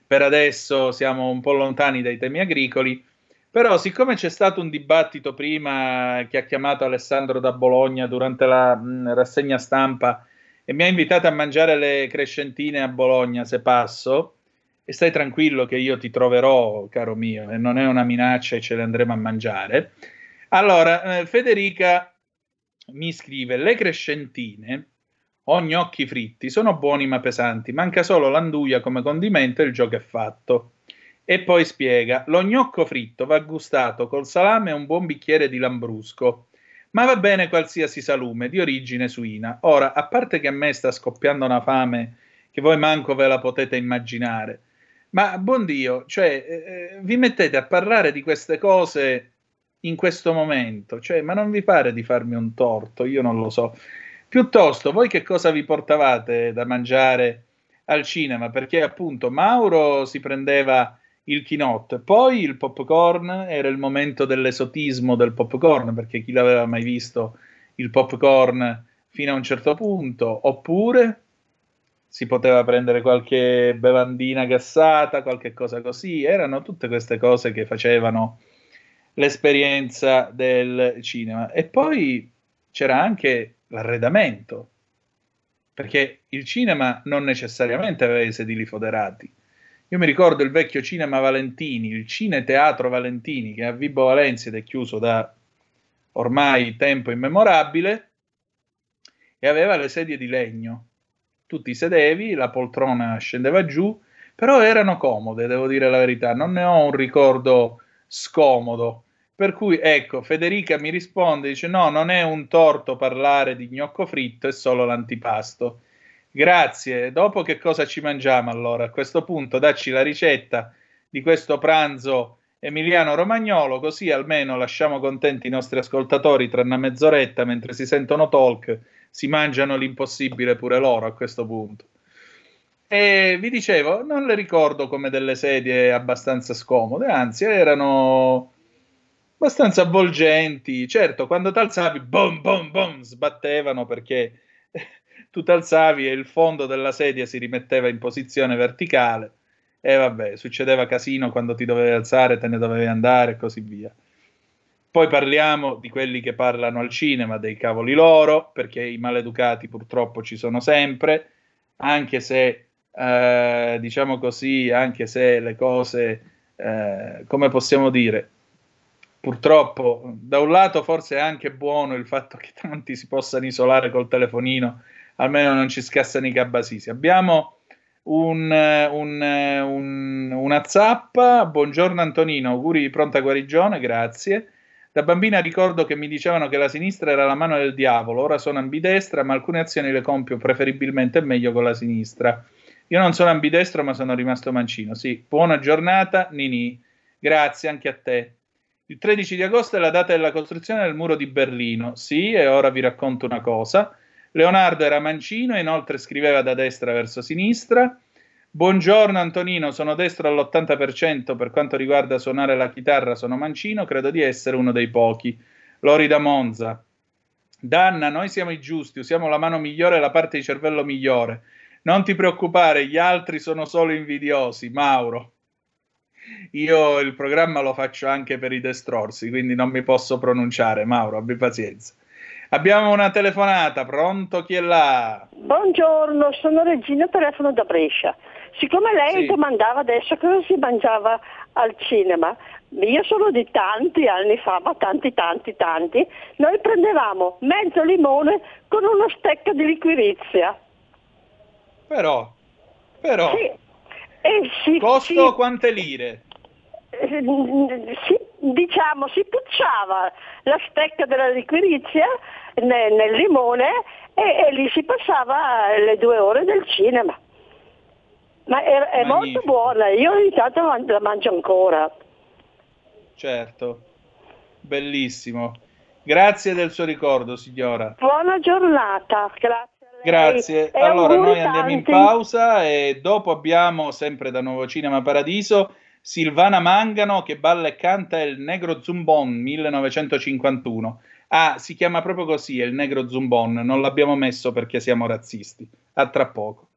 per adesso siamo un po' lontani dai temi agricoli, Però, siccome c'è stato un dibattito prima che ha chiamato Alessandro da Bologna durante la mh, rassegna stampa e mi ha invitato a mangiare le crescentine a Bologna se passo, e stai tranquillo che io ti troverò, caro mio, e non è una minaccia e ce le andremo a mangiare. Allora, eh, Federica mi scrive: Le crescentine o gnocchi fritti sono buoni ma pesanti, manca solo l'anduia come condimento e il gioco è fatto. E poi spiega: Lo gnocco fritto va gustato col salame e un buon bicchiere di lambrusco. Ma va bene qualsiasi salume di origine suina. Ora, a parte che a me sta scoppiando una fame che voi manco ve la potete immaginare, ma buon Dio, cioè, eh, vi mettete a parlare di queste cose in questo momento, cioè, ma non vi pare di farmi un torto? Io non lo so. Piuttosto, voi che cosa vi portavate da mangiare al cinema? Perché appunto Mauro si prendeva il chinotto, poi il popcorn era il momento dell'esotismo del popcorn, perché chi l'aveva mai visto il popcorn fino a un certo punto, oppure si poteva prendere qualche bevandina gassata, qualche cosa così, erano tutte queste cose che facevano l'esperienza del cinema. E poi c'era anche l'arredamento, perché il cinema non necessariamente aveva i sedili foderati. Io mi ricordo il vecchio cinema Valentini, il Cine Teatro Valentini, che è a Vibo Valencia ed è chiuso da ormai tempo immemorabile, e aveva le sedie di legno. Tu ti sedevi, la poltrona scendeva giù, però erano comode, devo dire la verità, non ne ho un ricordo scomodo. Per cui, ecco, Federica mi risponde, dice no, non è un torto parlare di gnocco fritto, è solo l'antipasto. Grazie, dopo che cosa ci mangiamo allora? A questo punto dacci la ricetta di questo pranzo emiliano romagnolo, così almeno lasciamo contenti i nostri ascoltatori tra una mezz'oretta mentre si sentono talk, si mangiano l'impossibile pure loro a questo punto. E vi dicevo, non le ricordo come delle sedie abbastanza scomode, anzi erano abbastanza avvolgenti. Certo, quando t'alzavi, bom, bom, bom, sbattevano perché tu t'alzavi e il fondo della sedia si rimetteva in posizione verticale. E vabbè, succedeva casino quando ti dovevi alzare, te ne dovevi andare e così via. Poi parliamo di quelli che parlano al cinema, dei cavoli loro, perché i maleducati purtroppo ci sono sempre, anche se, eh, diciamo così, anche se le cose, eh, come possiamo dire, purtroppo da un lato forse è anche buono il fatto che tanti si possano isolare col telefonino, almeno non ci scassano i cabasisi. Abbiamo un, un, un, una zappa, buongiorno Antonino, auguri di pronta guarigione, grazie. Da bambina ricordo che mi dicevano che la sinistra era la mano del diavolo, ora sono ambidestra, ma alcune azioni le compio preferibilmente meglio con la sinistra. Io non sono ambidestro, ma sono rimasto mancino. Sì, buona giornata, Nini. Grazie anche a te. Il 13 di agosto è la data della costruzione del muro di Berlino. Sì, e ora vi racconto una cosa. Leonardo era mancino e inoltre scriveva da destra verso sinistra. Buongiorno Antonino, sono destro all'80% per quanto riguarda suonare la chitarra, sono mancino, credo di essere uno dei pochi. Lori da Monza. Danna, noi siamo i giusti, usiamo la mano migliore e la parte di cervello migliore. Non ti preoccupare, gli altri sono solo invidiosi. Mauro. Io il programma lo faccio anche per i destrorsi, quindi non mi posso pronunciare. Mauro, abbi pazienza. Abbiamo una telefonata, pronto? Chi è là? Buongiorno, sono Regina, telefono da Brescia. Siccome lei Sì. domandava adesso cosa si mangiava al cinema, io sono di tanti anni fa, ma tanti, tanti, tanti, noi prendevamo mezzo limone con uno stecco di liquirizia. Però, però, Sì. E si, costo quante lire? Eh, si- diciamo, si pucciava la stecca della liquirizia ne- nel, limone e, e lì si passava le due ore del cinema. Ma è, è molto buona, io ogni tanto la mangio ancora. Certo, bellissimo. Grazie del suo ricordo, signora. Buona giornata, grazie. Grazie. E Allora, noi andiamo in pausa e dopo abbiamo, sempre da Nuovo Cinema Paradiso, Silvana Mangano che balla e canta il Negro Zumbon 1951. Ah, si chiama proprio così, è il Negro Zumbon, non l'abbiamo messo perché siamo razzisti. A tra poco.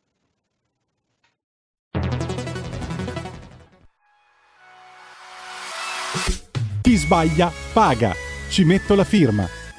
Chi sbaglia paga. Ci metto la firma.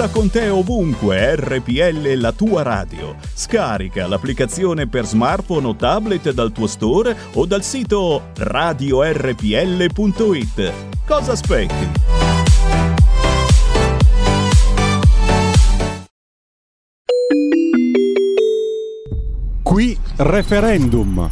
Porta con te ovunque RPL la tua radio. Scarica l'applicazione per smartphone o tablet dal tuo store o dal sito radiorpl.it. Cosa aspetti? Qui referendum.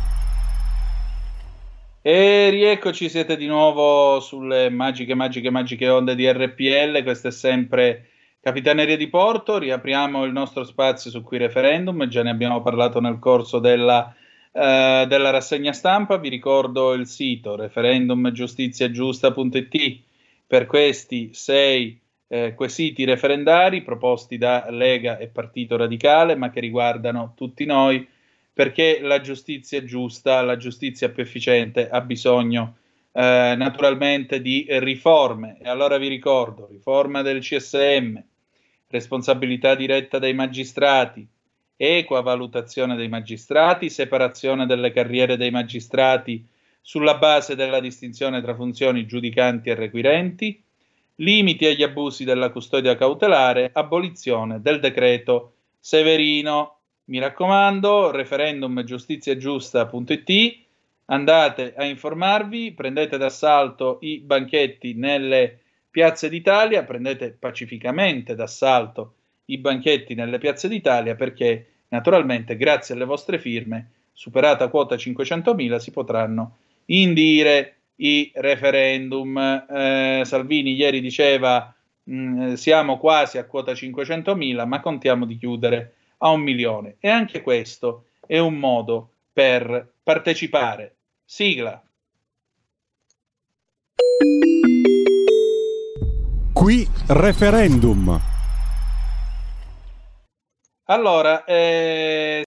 E rieccoci, siete di nuovo sulle magiche, magiche, magiche onde di RPL. Questa è sempre Capitaneria di Porto. Riapriamo il nostro spazio su qui referendum. Già ne abbiamo parlato nel corso della, eh, della rassegna stampa. Vi ricordo il sito referendumgiustiziagiusta.it per questi sei eh, quesiti referendari proposti da Lega e Partito Radicale, ma che riguardano tutti noi perché la giustizia giusta, la giustizia più efficiente ha bisogno eh, naturalmente di riforme. E allora vi ricordo, riforma del CSM, responsabilità diretta dei magistrati, equa valutazione dei magistrati, separazione delle carriere dei magistrati sulla base della distinzione tra funzioni giudicanti e requirenti, limiti agli abusi della custodia cautelare, abolizione del decreto Severino. Mi raccomando, referendum giustiziagiusta.it, andate a informarvi, prendete d'assalto i banchetti nelle piazze d'Italia, prendete pacificamente d'assalto i banchetti nelle piazze d'Italia perché naturalmente grazie alle vostre firme, superata quota 500.000, si potranno indire i referendum. Eh, Salvini ieri diceva mh, siamo quasi a quota 500.000, ma contiamo di chiudere a un milione. E anche questo è un modo per partecipare. Sigla. Qui referendum. Allora, eh,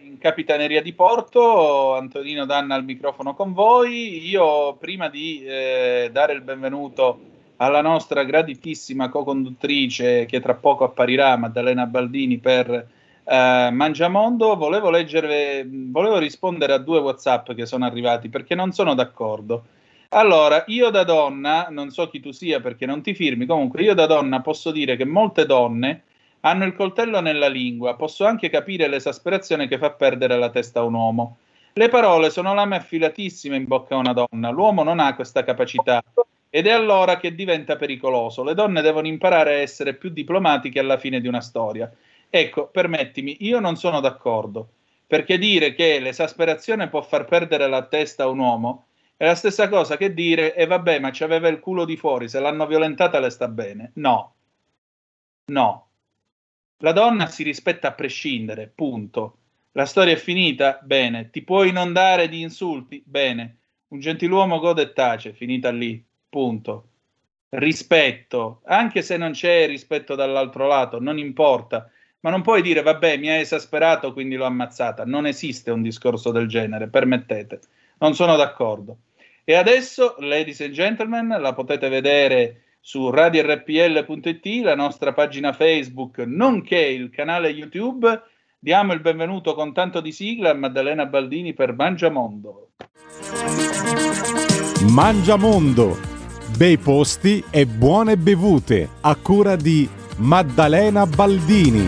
in Capitaneria di Porto, Antonino Danna al microfono con voi. Io prima di eh, dare il benvenuto alla nostra graditissima co-conduttrice che tra poco apparirà, Maddalena Baldini, per eh, Mangiamondo, volevo leggere, volevo rispondere a due WhatsApp che sono arrivati perché non sono d'accordo. Allora, io da donna, non so chi tu sia perché non ti firmi, comunque io da donna posso dire che molte donne hanno il coltello nella lingua, posso anche capire l'esasperazione che fa perdere la testa a un uomo. Le parole sono lame affilatissime in bocca a una donna, l'uomo non ha questa capacità ed è allora che diventa pericoloso. Le donne devono imparare a essere più diplomatiche alla fine di una storia. Ecco, permettimi, io non sono d'accordo, perché dire che l'esasperazione può far perdere la testa a un uomo è la stessa cosa che dire, e vabbè, ma ci aveva il culo di fuori, se l'hanno violentata le sta bene. No, no. La donna si rispetta a prescindere, punto. La storia è finita? Bene. Ti puoi inondare di insulti? Bene. Un gentiluomo gode e tace, finita lì, punto. Rispetto, anche se non c'è rispetto dall'altro lato, non importa. Ma non puoi dire, vabbè, mi ha esasperato, quindi l'ho ammazzata. Non esiste un discorso del genere, permettete. Non sono d'accordo. E adesso, ladies and gentlemen, la potete vedere su radiorpl.it, la nostra pagina Facebook, nonché il canale YouTube. Diamo il benvenuto con tanto di sigla a Maddalena Baldini per Mangiamondo. Mangiamondo. Bei posti e buone bevute a cura di Maddalena Baldini.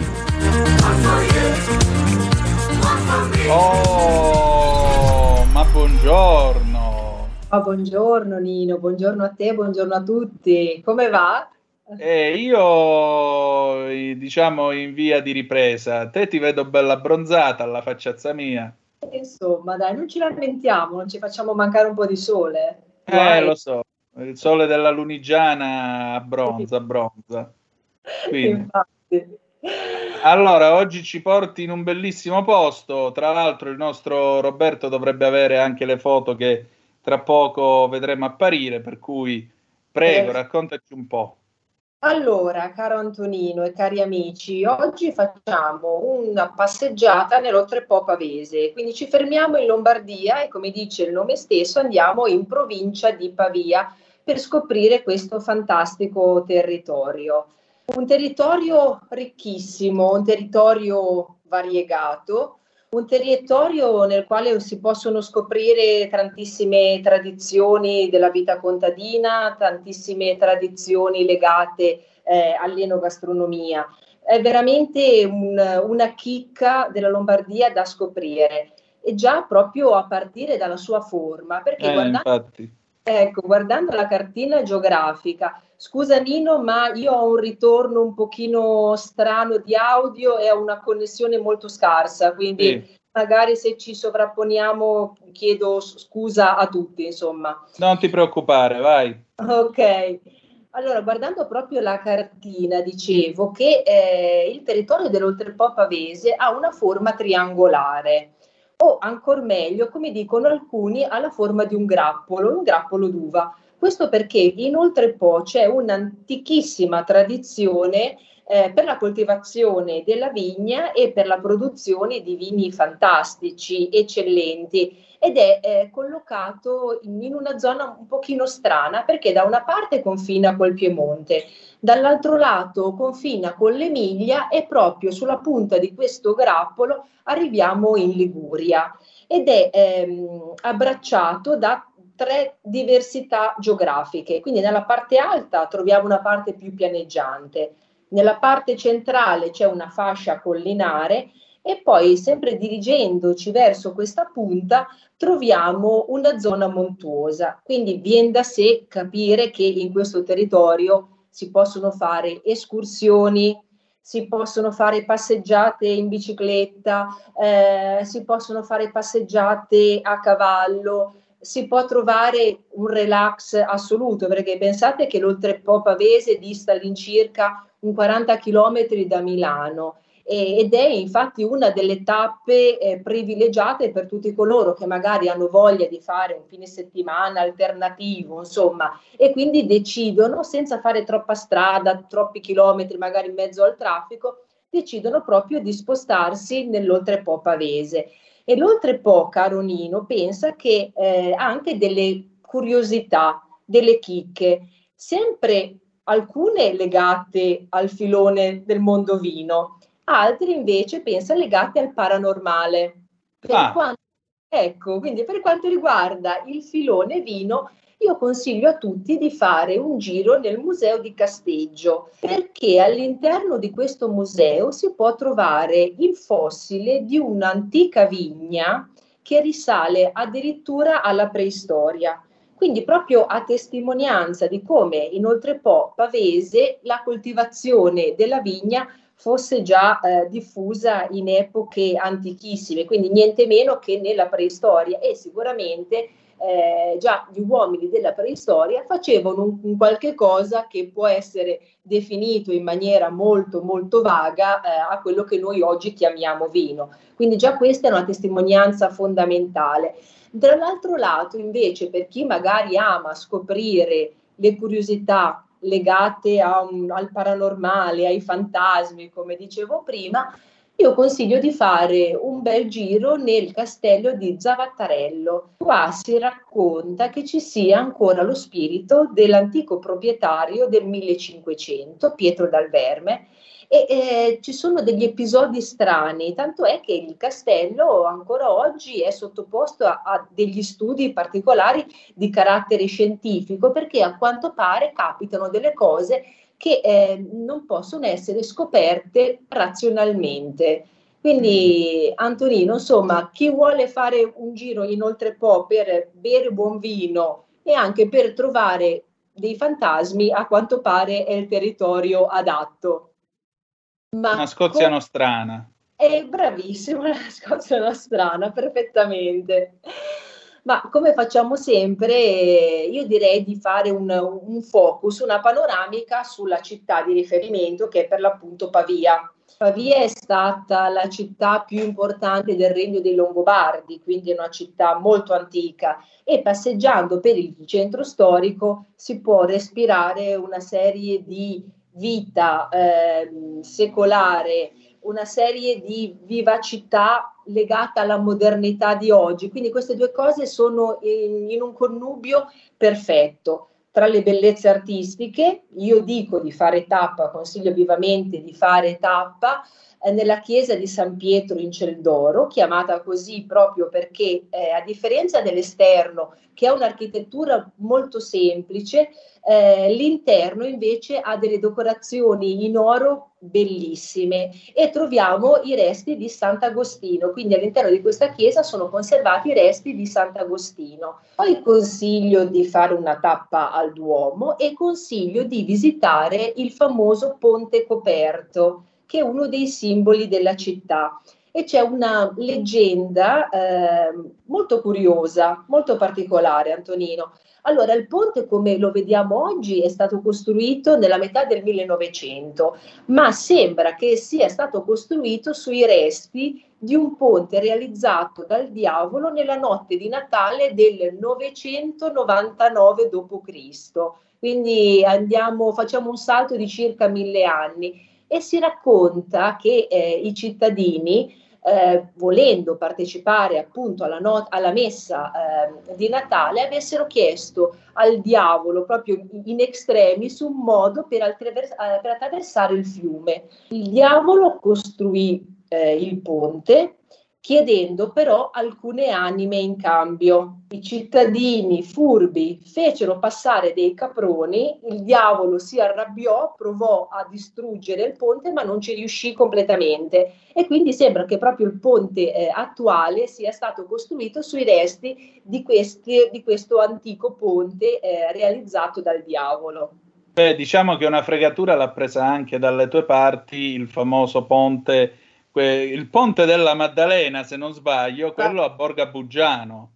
Oh, ma buongiorno. Oh, buongiorno Nino, buongiorno a te, buongiorno a tutti. Come va? Eh, io diciamo in via di ripresa. Te ti vedo bella abbronzata alla facciazza mia. Insomma, dai, non ci lamentiamo, non ci facciamo mancare un po' di sole. Eh, Guai. lo so. Il sole della Lunigiana abbronza, abbronza. Quindi. Infatti. Allora, oggi ci porti in un bellissimo posto. Tra l'altro, il nostro Roberto dovrebbe avere anche le foto che tra poco vedremo apparire. Per cui, prego, Eh. raccontaci un po'. Allora, caro Antonino e cari amici, oggi facciamo una passeggiata nell'Oltrepo Pavese, quindi ci fermiamo in Lombardia e come dice il nome stesso andiamo in provincia di Pavia per scoprire questo fantastico territorio. Un territorio ricchissimo, un territorio variegato, un territorio nel quale si possono scoprire tantissime tradizioni della vita contadina, tantissime tradizioni legate eh, all'enogastronomia. È veramente un- una chicca della Lombardia da scoprire e già proprio a partire dalla sua forma, perché Eh, guardando. Ecco, guardando la cartina geografica, scusa Nino, ma io ho un ritorno un pochino strano di audio e ho una connessione molto scarsa, quindi Sì. magari se ci sovrapponiamo chiedo scusa a tutti, insomma. Non ti preoccupare, vai. Ok, allora guardando proprio la cartina, dicevo che eh, il territorio dell'Oltrepo Pavese ha una forma triangolare o ancora meglio, come dicono alcuni, ha la forma di un grappolo, un grappolo d'uva. Questo perché in Oltrepo c'è un'antichissima tradizione eh, per la coltivazione della vigna e per la produzione di vini fantastici, eccellenti ed è eh, collocato in, in una zona un pochino strana perché da una parte confina col Piemonte, dall'altro lato confina con l'Emilia e proprio sulla punta di questo grappolo arriviamo in Liguria ed è ehm, abbracciato da tre diversità geografiche. Quindi nella parte alta troviamo una parte più pianeggiante, nella parte centrale c'è una fascia collinare e poi sempre dirigendoci verso questa punta troviamo una zona montuosa. Quindi viene da sé capire che in questo territorio si possono fare escursioni, si possono fare passeggiate in bicicletta, eh, si possono fare passeggiate a cavallo, si può trovare un relax assoluto, perché pensate che l'Oltrepo Pavese dista all'incirca un 40 km da Milano ed è infatti una delle tappe eh, privilegiate per tutti coloro che magari hanno voglia di fare un fine settimana alternativo, insomma, e quindi decidono senza fare troppa strada, troppi chilometri magari in mezzo al traffico, decidono proprio di spostarsi nell'Oltrepo Pavese. E l'Oltrepo Caronino pensa che eh, ha anche delle curiosità, delle chicche, sempre alcune legate al filone del mondo vino, altre invece pensa legate al paranormale. Per Ah. quanto, ecco, quindi per quanto riguarda il filone vino, io consiglio a tutti di fare un giro nel museo di Casteggio, perché all'interno di questo museo si può trovare il fossile di un'antica vigna che risale addirittura alla preistoria. Quindi proprio a testimonianza di come in Oltrepo Pavese la coltivazione della vigna fosse già eh, diffusa in epoche antichissime, quindi niente meno che nella preistoria e sicuramente eh, già gli uomini della preistoria facevano un, un qualche cosa che può essere definito in maniera molto molto vaga eh, a quello che noi oggi chiamiamo vino. Quindi già questa è una testimonianza fondamentale. Dall'altro lato, invece, per chi magari ama scoprire le curiosità legate un- al paranormale, ai fantasmi, come dicevo prima, io consiglio di fare un bel giro nel castello di Zavattarello. Qua si racconta che ci sia ancora lo spirito dell'antico proprietario del 1500, Pietro dal Verme, e eh, ci sono degli episodi strani, tanto è che il castello ancora oggi è sottoposto a, a degli studi particolari di carattere scientifico, perché a quanto pare capitano delle cose che eh, non possono essere scoperte razionalmente. Quindi, Antonino, insomma, chi vuole fare un giro in oltrepo per bere buon vino e anche per trovare dei fantasmi, a quanto pare è il territorio adatto. Ma Una Scozia com- nostrana. è bravissimo la Scozia nostrana, perfettamente. Ma come facciamo sempre, eh, io direi di fare un, un focus, una panoramica sulla città di riferimento che è per l'appunto Pavia. Pavia è stata la città più importante del regno dei Longobardi, quindi è una città molto antica e passeggiando per il centro storico si può respirare una serie di vita ehm, secolare, una serie di vivacità legata alla modernità di oggi. Quindi queste due cose sono in, in un connubio perfetto. Tra le bellezze artistiche, io dico di fare tappa, consiglio vivamente di fare tappa nella chiesa di San Pietro in Celdoro, chiamata così proprio perché eh, a differenza dell'esterno, che ha un'architettura molto semplice, eh, l'interno invece ha delle decorazioni in oro bellissime e troviamo i resti di Sant'Agostino, quindi all'interno di questa chiesa sono conservati i resti di Sant'Agostino. Poi consiglio di fare una tappa al Duomo e consiglio di visitare il famoso Ponte Coperto, che è uno dei simboli della città. E c'è una leggenda eh, molto curiosa, molto particolare, Antonino. Allora, il ponte, come lo vediamo oggi, è stato costruito nella metà del 1900, ma sembra che sia stato costruito sui resti di un ponte realizzato dal diavolo nella notte di Natale del 999 d.C. Quindi andiamo, facciamo un salto di circa mille anni. E si racconta che eh, i cittadini eh, volendo partecipare appunto alla, not- alla messa eh, di Natale, avessero chiesto al diavolo proprio in extremis un modo per, attraver- eh, per attraversare il fiume. Il diavolo costruì eh, il ponte chiedendo però alcune anime in cambio. I cittadini furbi fecero passare dei caproni, il diavolo si arrabbiò, provò a distruggere il ponte ma non ci riuscì completamente e quindi sembra che proprio il ponte eh, attuale sia stato costruito sui resti di, questi, di questo antico ponte eh, realizzato dal diavolo. Beh, diciamo che una fregatura l'ha presa anche dalle tue parti il famoso ponte il ponte della Maddalena, se non sbaglio, quello a Borga Buggiano.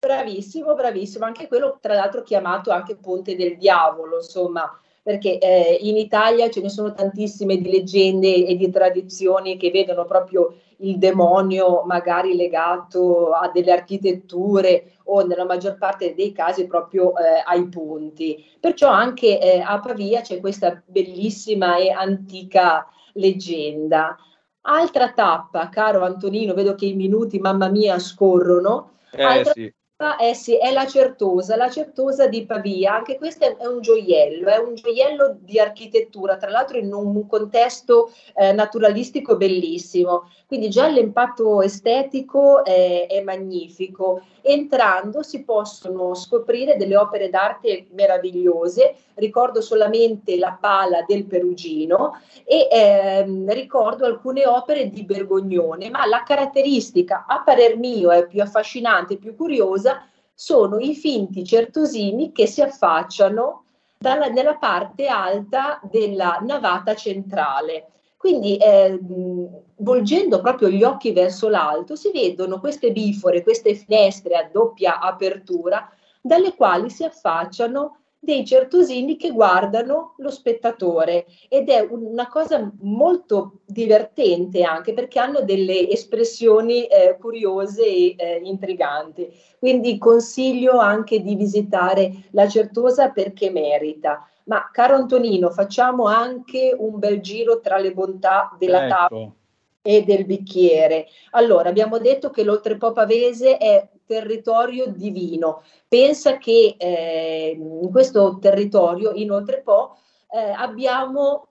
Bravissimo, bravissimo, anche quello tra l'altro chiamato anche Ponte del Diavolo, insomma, perché eh, in Italia ce ne sono tantissime di leggende e di tradizioni che vedono proprio il demonio magari legato a delle architetture o nella maggior parte dei casi proprio eh, ai ponti. Perciò anche eh, a Pavia c'è questa bellissima e antica leggenda. Altra tappa, caro Antonino, vedo che i minuti, mamma mia, scorrono. Eh, Altra sì. tappa eh sì, è la Certosa, la Certosa di Pavia. Anche questo è, è un gioiello, è un gioiello di architettura, tra l'altro in un contesto eh, naturalistico bellissimo. Quindi già l'impatto estetico è, è magnifico. Entrando si possono scoprire delle opere d'arte meravigliose. Ricordo solamente la pala del Perugino e ehm, ricordo alcune opere di Bergognone, ma la caratteristica a parer mio è più affascinante, più curiosa, sono i finti certosini che si affacciano dalla, nella parte alta della navata centrale. Quindi eh, volgendo proprio gli occhi verso l'alto si vedono queste bifore, queste finestre a doppia apertura dalle quali si affacciano dei certosini che guardano lo spettatore ed è una cosa molto divertente anche perché hanno delle espressioni eh, curiose e eh, intriganti. Quindi consiglio anche di visitare la Certosa perché merita. Ma caro Antonino, facciamo anche un bel giro tra le bontà della Ecco. tavola e del bicchiere. Allora, abbiamo detto che l'Oltrepo Pavese è territorio divino. Pensa che eh, in questo territorio, in Oltrepo, eh, abbiamo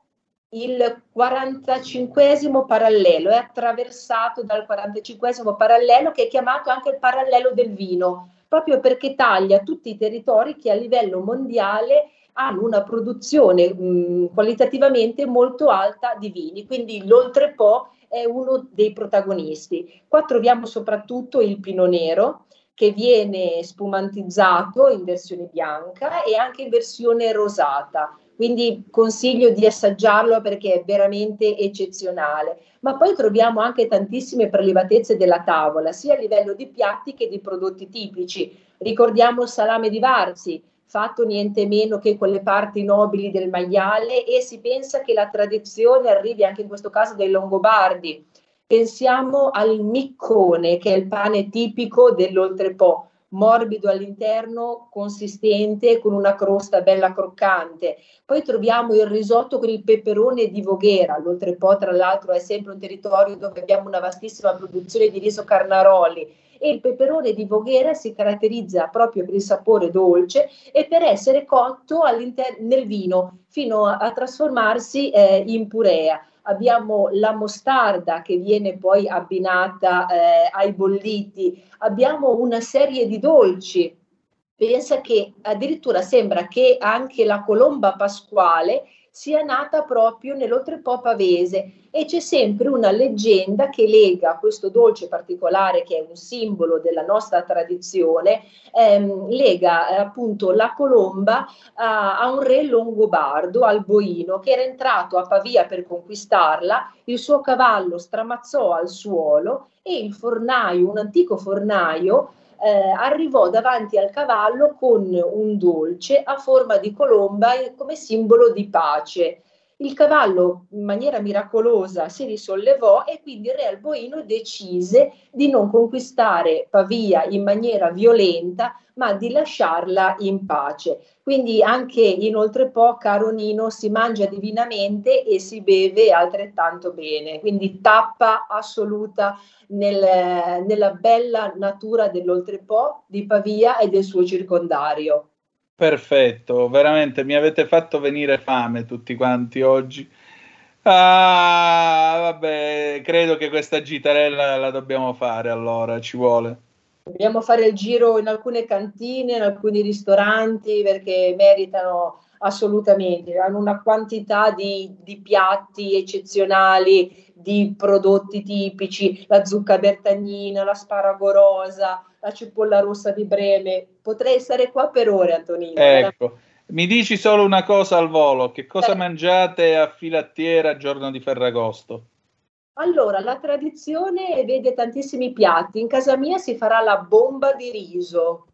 il 45 parallelo, è attraversato dal 45 parallelo che è chiamato anche il parallelo del vino, proprio perché taglia tutti i territori che a livello mondiale hanno una produzione mh, qualitativamente molto alta di vini, quindi l'Oltrepo è uno dei protagonisti. Qua troviamo soprattutto il Pino Nero che viene spumantizzato in versione bianca e anche in versione rosata. Quindi consiglio di assaggiarlo perché è veramente eccezionale. Ma poi troviamo anche tantissime prelibatezze della tavola, sia a livello di piatti che di prodotti tipici. Ricordiamo il salame di Varzi, fatto niente meno che con le parti nobili del maiale e si pensa che la tradizione arrivi anche in questo caso dai Longobardi. Pensiamo al miccone, che è il pane tipico dell'Oltrepo, morbido all'interno, consistente, con una crosta bella croccante. Poi troviamo il risotto con il peperone di Voghera. L'Oltrepo, tra l'altro, è sempre un territorio dove abbiamo una vastissima produzione di riso carnaroli e il peperone di Voghera si caratterizza proprio per il sapore dolce e per essere cotto nel vino fino a, trasformarsi eh, in purea. Abbiamo la mostarda che viene poi abbinata eh, ai bolliti, abbiamo una serie di dolci. Pensa che addirittura sembra che anche la colomba pasquale sia nata proprio nell'Oltrepo pavese e c'è sempre una leggenda che lega questo dolce particolare che è un simbolo della nostra tradizione, ehm, lega eh, appunto la colomba a, a un re longobardo, Alboino, che era entrato a Pavia per conquistarla, il suo cavallo stramazzò al suolo e il fornaio, un antico fornaio, eh, arrivò davanti al cavallo con un dolce a forma di colomba come simbolo di pace. Il cavallo in maniera miracolosa si risollevò e quindi il re Alboino decise di non conquistare Pavia in maniera violenta, ma di lasciarla in pace. Quindi anche inoltrepo, caro Nino, si mangia divinamente e si beve altrettanto bene. Quindi tappa assoluta nel- nella bella natura dell'oltrepo di Pavia e del suo circondario. Perfetto, veramente mi avete fatto venire fame tutti quanti oggi. Ah, vabbè, credo che questa gitarella la dobbiamo fare allora, ci vuole. Dobbiamo fare il giro in alcune cantine, in alcuni ristoranti perché meritano assolutamente, hanno una quantità di, di piatti eccezionali, di prodotti tipici, la zucca bertagnina, l'asparago rosa, la cipolla rossa di Breme. Potrei stare qua per ore, Antonino. Ecco, mi dici solo una cosa al volo, che cosa Eh. mangiate a filattiera giorno di Ferragosto? Allora, la tradizione vede tantissimi piatti. In casa mia si farà la bomba di riso,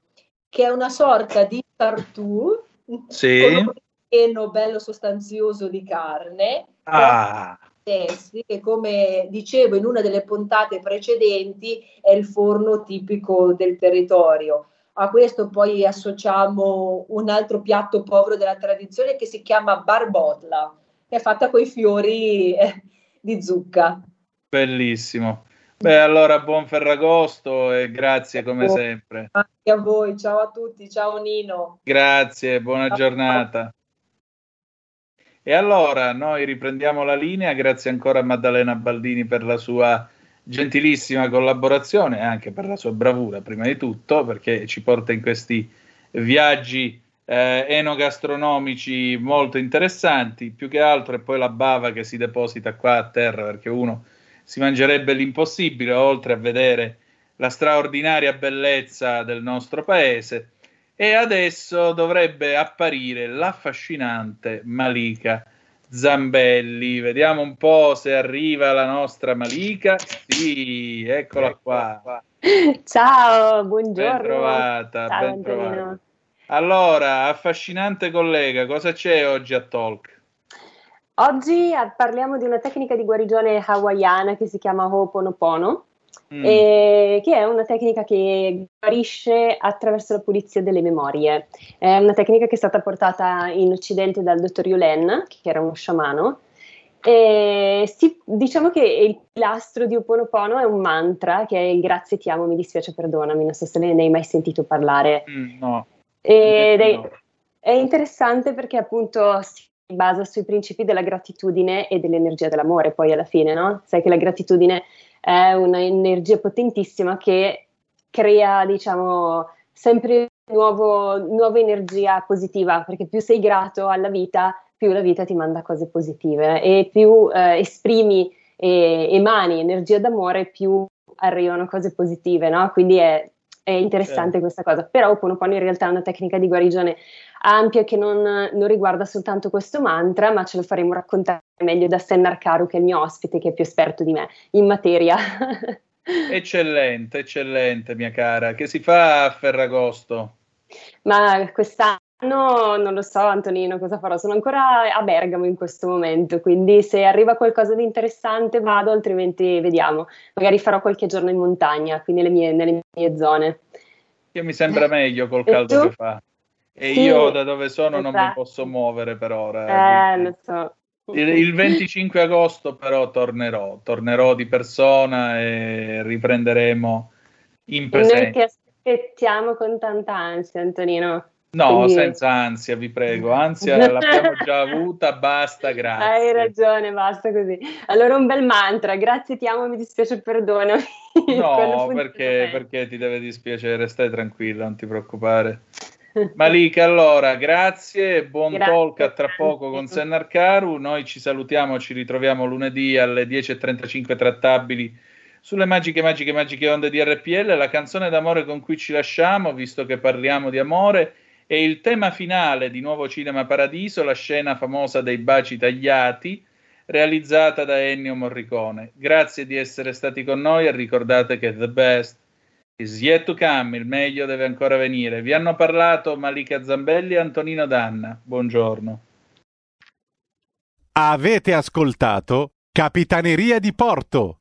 che è una sorta di tartù Sì. con un ripieno bello sostanzioso di carne. Ah, Testi, che come dicevo in una delle puntate precedenti è il forno tipico del territorio. A questo poi associamo un altro piatto povero della tradizione che si chiama barbotla, che è fatta con i fiori eh, di zucca. bellissimo. Beh, allora buon Ferragosto e grazie come sempre. Anche a voi, ciao a tutti, ciao Nino. Grazie, buona giornata. E allora noi riprendiamo la linea, grazie ancora a Maddalena Baldini per la sua gentilissima collaborazione e anche per la sua bravura, prima di tutto, perché ci porta in questi viaggi eh, enogastronomici molto interessanti, più che altro è poi la bava che si deposita qua a terra, perché uno si mangerebbe l'impossibile, oltre a vedere la straordinaria bellezza del nostro paese. E adesso dovrebbe apparire l'affascinante Malika Zambelli. Vediamo un po' se arriva la nostra Malika. Sì, eccola qua. Ciao, Ben buongiorno. trovata, Ciao, ben Antonino. trovata. Allora, affascinante collega, cosa c'è oggi a Talk? Oggi parliamo di una tecnica di guarigione hawaiana che si chiama Ho'oponopono, Mm. e che è una tecnica che guarisce attraverso la pulizia delle memorie. È una tecnica che è stata portata in Occidente dal dottor Yulen, che era uno sciamano. E si- diciamo che il pilastro di Ho'oponopono è un mantra che è il grazie ti amo, mi dispiace, perdonami, non so se ne hai mai sentito parlare. Mm, no. Ed è, No. è interessante perché appunto si basa sui principi della gratitudine e dell'energia dell'amore, poi alla fine, no? Sai che la gratitudine è un'energia potentissima che crea, diciamo, sempre nuovo- nuova energia positiva, perché più sei grato alla vita, più la vita ti manda cose positive e più eh, esprimi e emani energia d'amore, più arrivano cose positive, no? Quindi è, è interessante Certo. questa cosa. Però Ho'oponopono in realtà è una tecnica di guarigione ampia che non, non riguarda soltanto questo mantra, ma ce lo faremo raccontare meglio da Sennar Karu, che è il mio ospite, che è più esperto di me in materia. Eccellente, eccellente, mia cara. Che si fa a Ferragosto? Ma quest'anno non lo so, Antonino, cosa farò? Sono ancora a Bergamo in questo momento, quindi se arriva qualcosa di interessante vado, altrimenti vediamo. Magari farò qualche giorno in montagna, qui nelle mie, nelle mie zone. Che mi sembra meglio col caldo che fa. E Sì, io da dove sono non mi esatto. posso muovere per ora. Eh, lo so. Il, il 25 agosto però tornerò, tornerò di persona e riprenderemo in Noi presenza. ti aspettiamo con tanta ansia, Antonino. No, Quindi- senza ansia, vi prego. Ansia l'abbiamo già avuta, basta, Hai grazie. ragione, basta così. Allora un bel mantra, grazie, ti amo, mi dispiace. Quello No, perché, perché ti deve dispiacere, stai tranquilla, non ti preoccupare. Malika, allora, grazie, buon Grazie talk a tra poco con Sennar Karu. Noi ci salutiamo, ci ritroviamo lunedì alle 10.35 trattabili sulle magiche, magiche, magiche onde di RPL. La canzone d'amore con cui ci lasciamo, visto che parliamo di amore, è il tema finale di Nuovo Cinema Paradiso, la scena famosa dei baci tagliati, realizzata da Ennio Morricone. Grazie di essere stati con noi e ricordate che the best is yet to come, il meglio deve ancora venire. Vi hanno parlato Malika Zambelli e Antonino Danna. Buongiorno. Avete ascoltato Capitaneria di Porto.